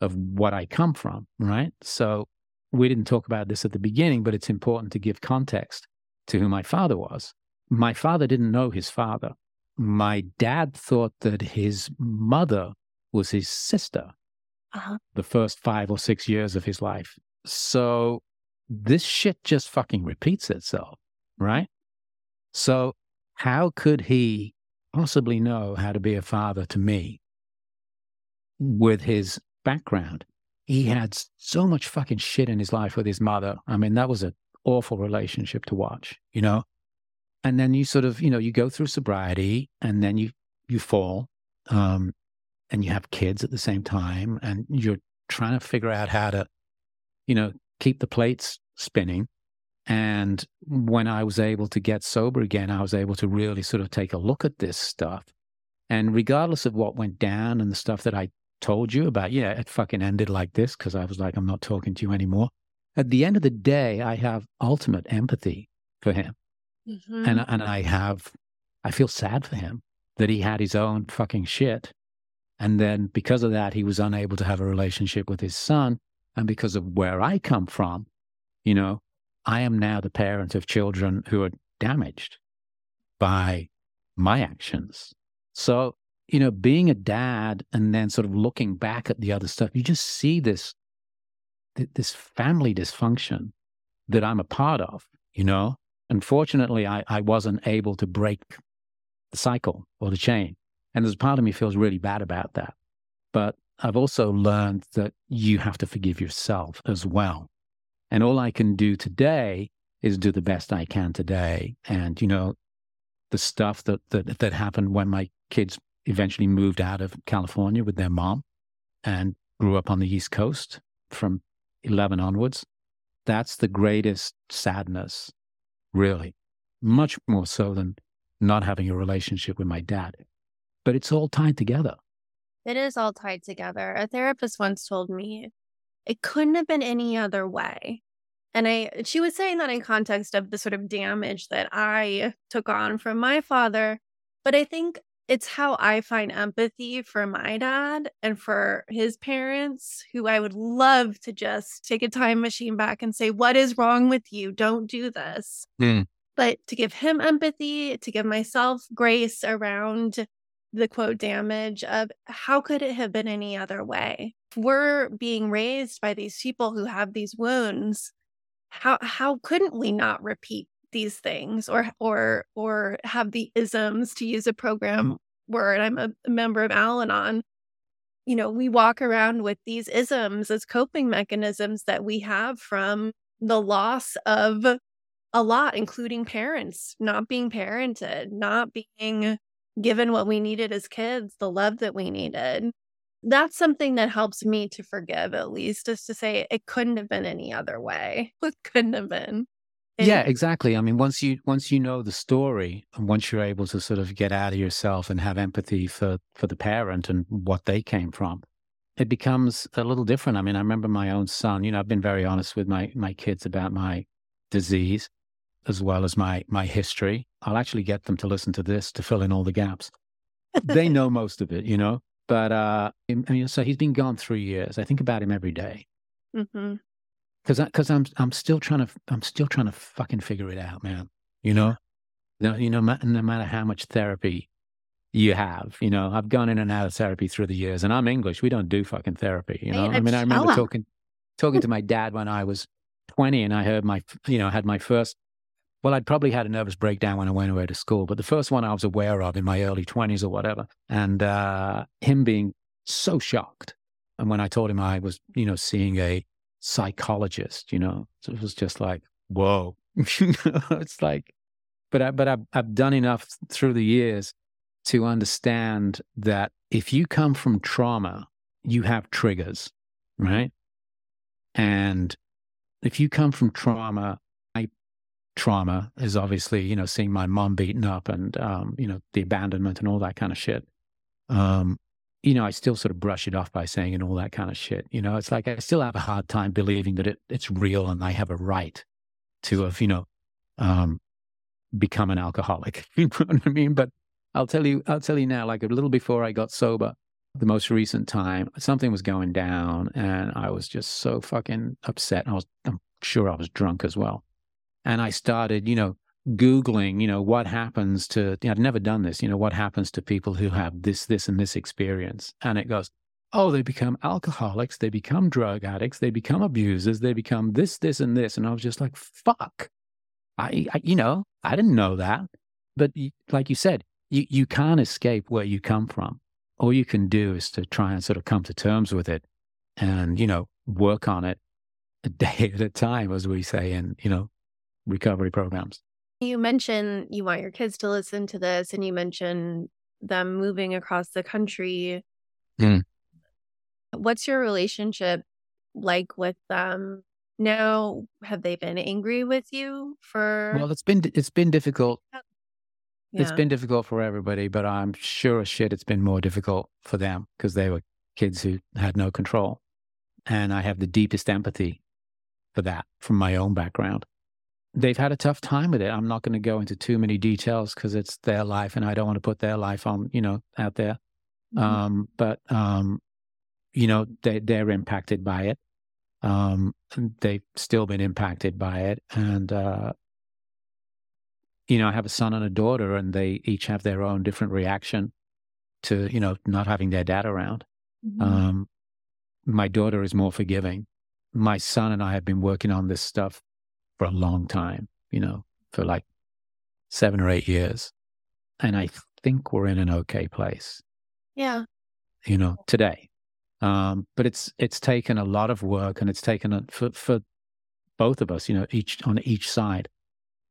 of what I come from, right? So we didn't talk about this at the beginning, but it's important to give context to who my father was. My father didn't know his father. My dad thought that his mother was his sister Uh-huh. the first five or six years of his life. So this shit just fucking repeats itself, right? So how could he possibly know how to be a father to me with his background? He had so much fucking shit in his life with his mother. I mean, that was an awful relationship to watch, you know? And then you sort of, you know, you go through sobriety and then you, you fall. Um, and you have kids at the same time and you're trying to figure out how to you know keep the plates spinning. And when i was able to get sober again i was able to really sort of take a look at this stuff. And regardless of what went down and the stuff that i told you about yeah it fucking ended like this because i was like i'm not talking to you anymore. At the end of the day i have ultimate empathy for him. Mhm. and and I have I feel sad for him that he had his own fucking shit, and then because of that he was unable to have a relationship with his son, and because of where I come from, you know, I am now the parent of children who are damaged by my actions. So you know, being a dad and then sort of looking back at the other stuff, you just see this this family dysfunction that I'm a part of, you know? Unfortunately, I, I wasn't able to break the cycle or the chain. And there's part of me feels really bad about that. But I've also learned that you have to forgive yourself as well. And all I can do today is do the best I can today. And, you know, the stuff that, that, that happened when my kids eventually moved out of California with their mom and grew up on the East Coast from 11 onwards, that's the greatest sadness, really, much more so than not having a relationship with my dad. But it's all tied together. It is all tied together. A therapist once told me it couldn't have been any other way. And I she was saying that in context of the sort of damage that I took on from my father, but I think it's how I find empathy for my dad and for his parents, who I would love to just take a time machine back and say, What is wrong with you? Don't do this. Mm. But to give him empathy, to give myself grace around the quote damage of how could it have been any other way? We're being raised by these people who have these wounds, how how couldn't we not repeat these things or or or have the isms to use a program word i'm a member of al-anon you know we walk around with these isms as coping mechanisms that we have from the loss of a lot including parents not being parented not being given what we needed as kids the love that we needed that's something that helps me to forgive at least is to say it couldn't have been any other way it couldn't have been yeah, exactly. I mean, once you once you know the story, and once you're able to sort of get out of yourself and have empathy for for the parent and what they came from, it becomes a little different. I mean, I remember my own son. You know, I've been very honest with my my kids about my disease as well as my my history. I'll actually get them to listen to this to fill in all the gaps. they know most of it, you know. But uh, I mean, so he's been gone three years. I think about him every day. Mm-hmm because because I'm I'm still trying to I'm still trying to fucking figure it out, man. You know, no, you know, no matter how much therapy you have, you know, I've gone in and out of therapy through the years, and I'm English. We don't do fucking therapy, you know. I mean, I remember talking talking to my dad when I was 20, and I heard my, you know, had my first. Well, I'd probably had a nervous breakdown when I went away to school, but the first one I was aware of in my early 20s or whatever, and uh, him being so shocked. And when I told him I was, you know, seeing a psychologist, you know. So it was just like, whoa. it's like, but I, but I've, I've done enough through the years to understand that if you come from trauma, you have triggers, right? And if you come from trauma, trauma is obviously, you know, seeing my mom beaten up and, um, you know, the abandonment and all that kind of shit. Um, you know, I still sort of brush it off by saying and all that kind of shit. You know, it's like I still have a hard time believing that it, it's real and I have a right to have, you know, um, become an alcoholic. you know what I mean? But I'll tell you, I'll tell you now, like a little before I got sober, the most recent time, something was going down and I was just so fucking upset. I was, I'm sure I was drunk as well. And I started, you know, Googling, you know, what happens to, you know, I've never done this, you know, what happens to people who have this, this, and this experience. And it goes, oh, they become alcoholics, they become drug addicts, they become abusers, they become this, this, and this. And I was just like, fuck. I, I you know, I didn't know that. But like you said, you, you can't escape where you come from. All you can do is to try and sort of come to terms with it and, you know, work on it a day at a time, as we say in, you know, recovery programs. You mentioned you want your kids to listen to this, and you mentioned them moving across the country. Mm. What's your relationship like with them now? Have they been angry with you for? Well, it's been it's been difficult. Yeah. It's been difficult for everybody, but I'm sure as shit it's been more difficult for them because they were kids who had no control, and I have the deepest empathy for that from my own background they've had a tough time with it. I'm not going to go into too many details because it's their life and I don't want to put their life on, you know, out there. Mm-hmm. Um, but, um, you know, they, they're impacted by it. Um, they've still been impacted by it. And, uh, you know, I have a son and a daughter and they each have their own different reaction to, you know, not having their dad around. Mm-hmm. Um, my daughter is more forgiving. My son and I have been working on this stuff for a long time, you know, for like seven or eight years. And I think we're in an okay place, yeah. you know, today. Um, but it's it's taken a lot of work and it's taken a, for for both of us, you know, each on each side.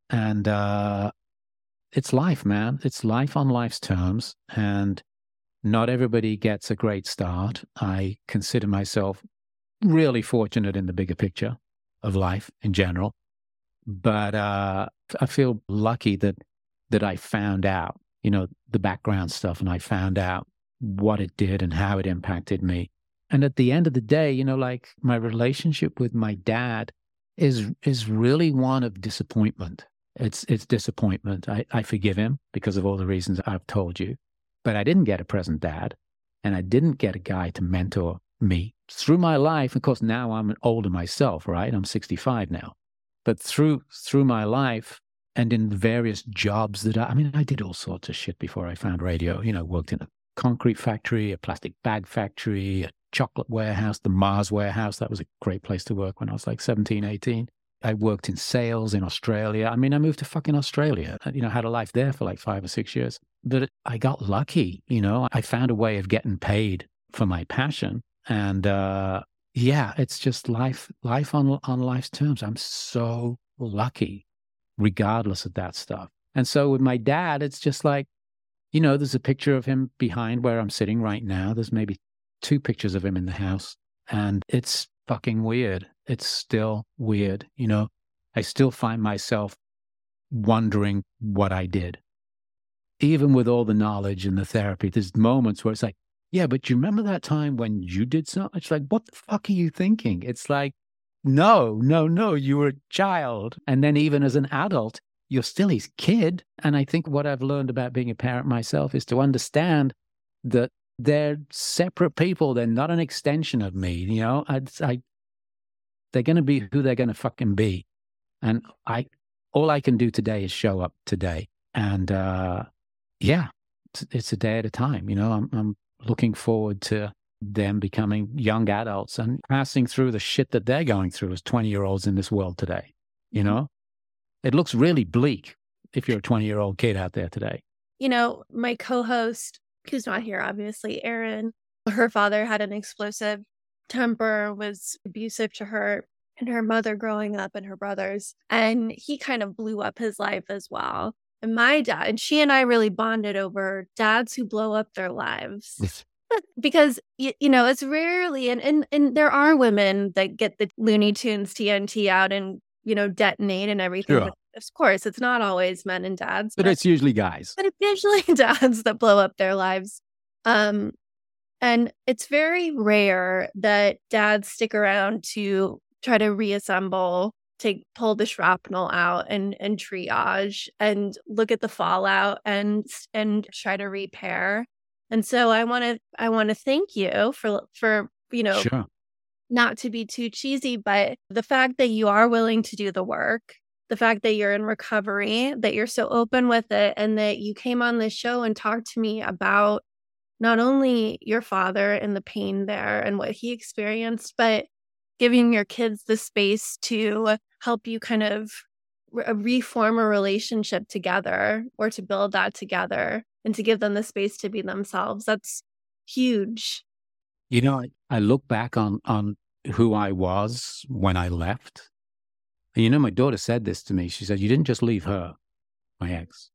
And uh it's life, man. It's life on life's terms. And not everybody gets a great start. I consider myself really fortunate in the bigger picture of life in general. But uh, I feel lucky that that I found out, you know, the background stuff, and I found out what it did and how it impacted me. And at the end of the day, you know, like my relationship with my dad is is really one of disappointment. It's it's disappointment. I, I forgive him because of all the reasons I've told you. But I didn't get a present dad and I didn't get a guy to mentor me through my life. Of course, now I'm older myself, right? I'm 65 now. But through through my life and in various jobs that I, I mean, I did all sorts of shit before I found radio. You know, worked in a concrete factory, a plastic bag factory, a chocolate warehouse, the Mars warehouse. That was a great place to work when I was like 17, 18. I worked in sales in Australia. I mean, I moved to fucking Australia. You know, had a life there for like five or six years. But I got lucky. You know, I found a way of getting paid for my passion, and uh, yeah, it's just life, life on on life's terms. I'm so lucky, regardless of that stuff. And so with my dad, it's just like, you know, there's a picture of him behind where I'm sitting right now. There's maybe two pictures of him in the house, and it's fucking weird. It's still weird. You know, I still find myself wondering what I did. Even with all the knowledge and the therapy, there's moments where it's like, yeah, but you remember that time when you did something? It's like, what the fuck are you thinking? It's like, no, no, no, you were a child. And then even as an adult, you're still his kid. And I think what I've learned about being a parent myself is to understand that they're separate people. They're not an extension of me. You know, I, I they're going to be who they're going to fucking be. And I, all I can do today is show up today. And, uh, yeah, it's, it's a day at a time. You know, I'm, I'm looking forward to them becoming young adults and passing through the shit that they're going through as 20 year olds in this world today. You Mm-hmm. know, it looks really bleak if you're a 20 year old kid out there today. You know, my co host, who's not here, obviously, Erin, her father had an explosive temper, was abusive to her and her mother growing up and her brothers. And he kind of blew up his life as well. And my dad, and she and I really bonded over dads who blow up their lives. because you, you know it's rarely and, and and there are women that get the looney tunes tnt out and you know detonate and everything Sure. of course it's not always men and dads But it's usually guys. but it's usually dads that blow up their lives. Um, and it's very rare that dads stick around to try to reassemble, to pull the shrapnel out and and triage and look at the fallout and and try to repair. And so I want to I want to thank you for for you know Sure. not to be too cheesy, but the fact that you are willing to do the work, the fact that you're in recovery, that you're so open with it, and that you came on this show and talked to me about not only your father and the pain there and what he experienced, but giving your kids the space to help you kind of re- reform a relationship together or to build that together and to give them the space to be themselves. That's huge. You know, I, I look back on on who I was when I left. And you know, my daughter said this to me. She said, "You didn't just leave her, my ex.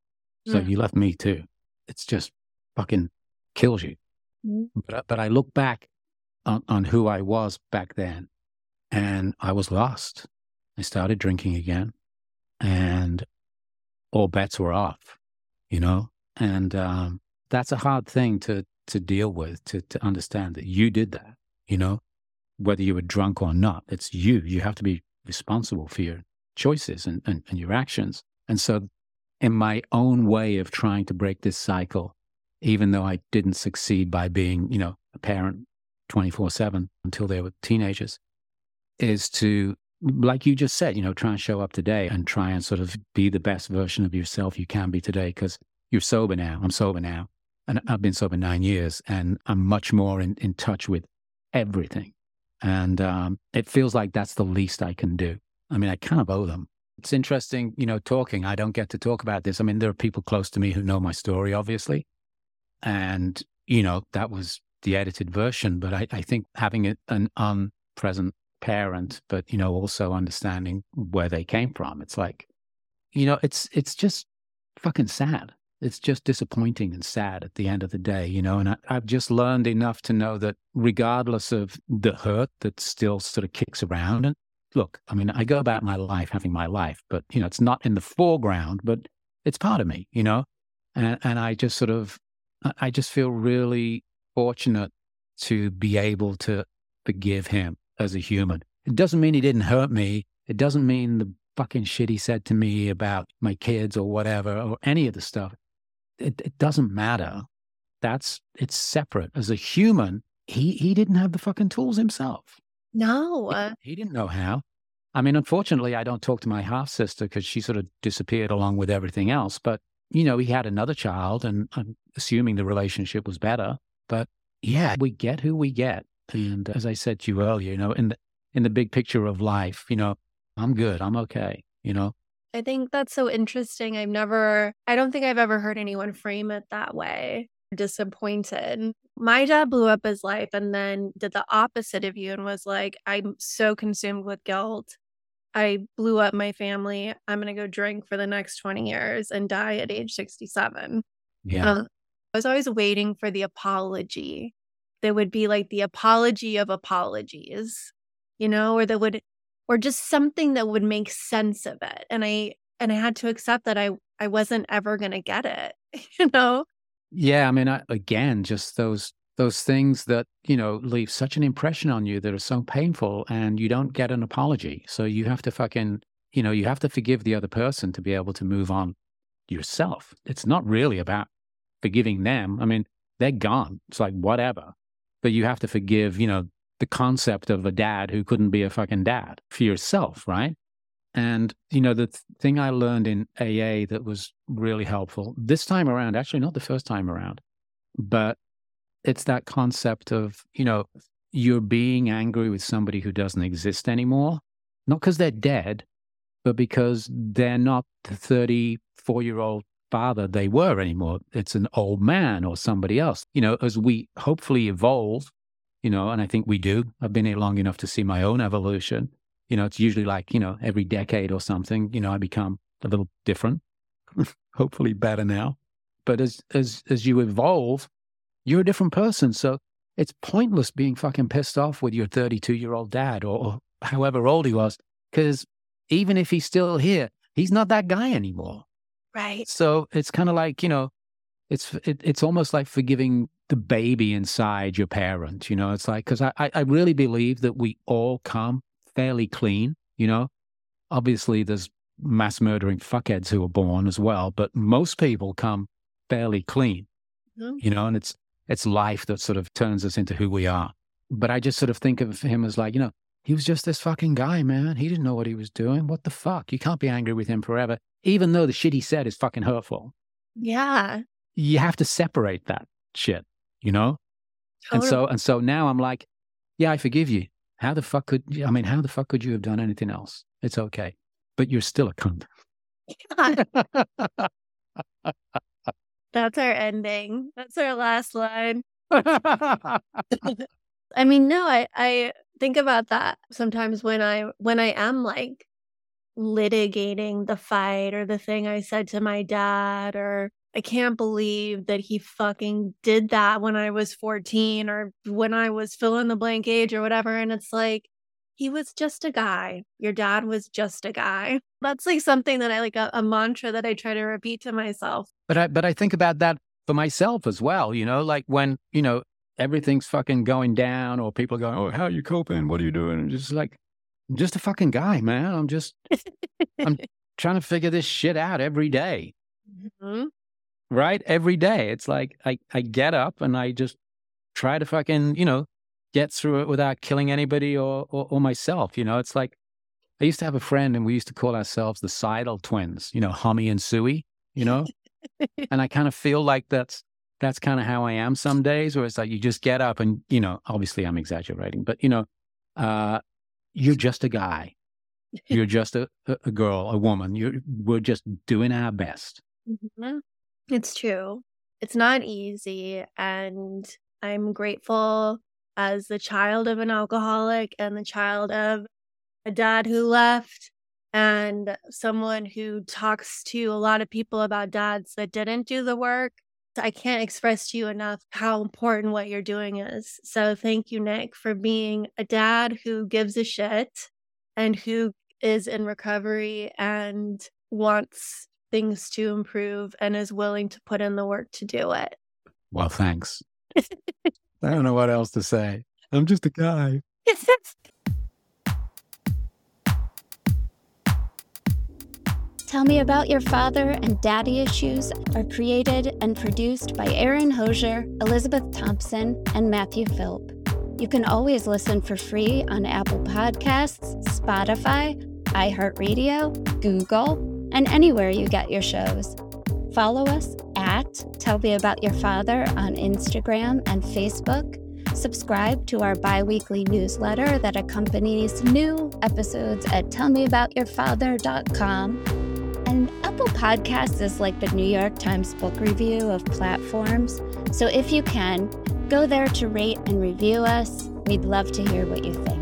So Mm. you left me too. It's just fucking kills you." Mhm. But I- but I look back on on who I was back then, and I was lost. I started drinking again, and all bets were off. You know, and um, that's a hard thing to to deal with to to understand that you did that you know whether you were drunk or not it's you you have to be responsible for your choices and, and, and your actions and so in my own way of trying to break this cycle even though i didn't succeed by being you know a parent 24-7 until they were teenagers is to like you just said you know try and show up today and try and sort of be the best version of yourself you can be today because you're sober now i'm sober now and I've been sober nine years, and I'm much more in, in touch with everything. And um, it feels like that's the least I can do. I mean, I kind of owe them. It's interesting, you know, talking. I don't get to talk about this. I mean, there are people close to me who know my story, obviously. And, you know, that was the edited version. But I, I think having it, an unpresent parent, but, you know, also understanding where they came from, it's like, you know, it's it's just fucking sad. It's just disappointing and sad at the end of the day, you know. And I, I've just learned enough to know that regardless of the hurt that still sort of kicks around, and look, I mean, I go about my life having my life, but you know, it's not in the foreground, but it's part of me, you know. And and I just sort of, I just feel really fortunate to be able to forgive him as a human. It doesn't mean he didn't hurt me. It doesn't mean the fucking shit he said to me about my kids or whatever, or any of the stuff. It, it doesn't matter. That's it's separate. As a human, he he didn't have the fucking tools himself. No, he, uh he didn't know how. I mean, unfortunately, I don't talk to my half sister because she sort of disappeared along with everything else. But you know, he had another child, and I'm assuming the relationship was better. But yeah, we get who we get. And as I said to you earlier, you know, in the in the big picture of life, you know, I'm good. I'm okay. You know? I think that's so interesting. I've never, I don't think I've ever heard anyone frame it that way. Disappointed. My dad blew up his life and then did the opposite of you and was like, I'm so consumed with guilt. I blew up my family. I'm going to go drink for the next 20 years and die at age 67. Yeah. Uh, I was always waiting for the apology. There would be like the apology of apologies, you know, or there would or just something that would make sense of it. And I and I had to accept that I I wasn't ever going to get it, you know. Yeah, I mean, I, again, just those those things that you know leave such an impression on you that are so painful, and you don't get an apology. So you have to fucking, you know, you have to forgive the other person to be able to move on yourself. It's not really about forgiving them. I mean, they're gone. It's like whatever, but you have to forgive, you know, the concept of a dad who couldn't be a fucking dad for yourself, right? And, you know, the th- thing I learned in AA that was really helpful this time around, actually, not the first time around, but it's that concept of, you know, you're being angry with somebody who doesn't exist anymore, not because they're dead, but because they're not the 34 year old father they were anymore. It's an old man or somebody else. You know, as we hopefully evolve you know, and I think we do. I've been here long enough to see my own evolution. You know, it's usually like, you know, every decade or something, you know, I become a little different, hopefully better now. But as as as you evolve, you're a different person. So it's pointless being fucking pissed off with your 32 year old dad or, or however old he was, because even if he's still here, he's not that guy anymore. Right. So it's kind of like, you know, it's it, it's almost like forgiving the baby inside your parent. You know, it's like because I I really believe that we all come fairly clean. You know, obviously there's mass murdering fuckheads who are born as well, but most people come fairly clean. Mm-hmm. You know, and it's it's life that sort of turns us into who we are. But I just sort of think of him as like, you know, he was just this fucking guy, man. He didn't know what he was doing. What the fuck? You can't be angry with him forever, even though the shit he said is fucking hurtful. Yeah. You have to separate that shit you know? Totally. And so and so now I'm like, yeah, I forgive you. How the fuck could I mean, how the fuck could you have done anything else? It's okay. But you're still a cunt. That's our ending. That's our last line. I mean, no, I, I think about that sometimes when I when I am like litigating the fight or the thing I said to my dad or I can't believe that he fucking did that when I was 14 or when I was fill in the blank age or whatever. And it's like, he was just a guy. Your dad was just a guy. That's like something that I like a, a, mantra that I try to repeat to myself. But I but I think about that for myself as well, you know, like when, you know, everything's fucking going down or people are going, Oh, how are you coping? What are you doing? And just like I'm just a fucking guy, man. I'm just I'm trying to figure this shit out every day. Mm-hmm right? Every day. It's like I, I get up and I just try to fucking, you know, get through it without killing anybody or, or, or myself. You know, it's like I used to have a friend and we used to call ourselves the Seidel twins, you know, Hummy and Suey, you know? and I kind of feel like that's that's kind of how I am some days, where it's like you just get up and, you know, obviously I'm exaggerating, but, you know, uh, you're just a guy. You're just a, a girl, a woman. You're, we're just doing our best. Mm-hmm. It's true. It's not easy. And I'm grateful as the child of an alcoholic and the child of a dad who left and someone who talks to a lot of people about dads that didn't do the work. I can't express to you enough how important what you're doing is. So thank you, Nic, for being a dad who gives a shit and who is in recovery and wants things to improve and is willing to put in the work to do it. Well, thanks. I don't know what else to say. I'm just a guy. Tell Me About Your Father and Daddy Issues are created and produced by Aaron Hosier, Elizabeth Thompson, and Matthew Philp. You can always listen for free on Apple Podcasts, Spotify, iHeartRadio, Google, and anywhere you get your shows. Follow us at Tell Me About Your Father on Instagram and Facebook. Subscribe to our bi weekly newsletter that accompanies new episodes at tellmeaboutyourfather.com and Apple Podcasts is like the New York Times book review of platforms. So if you can, go there to rate and review us. We'd love to hear what you think.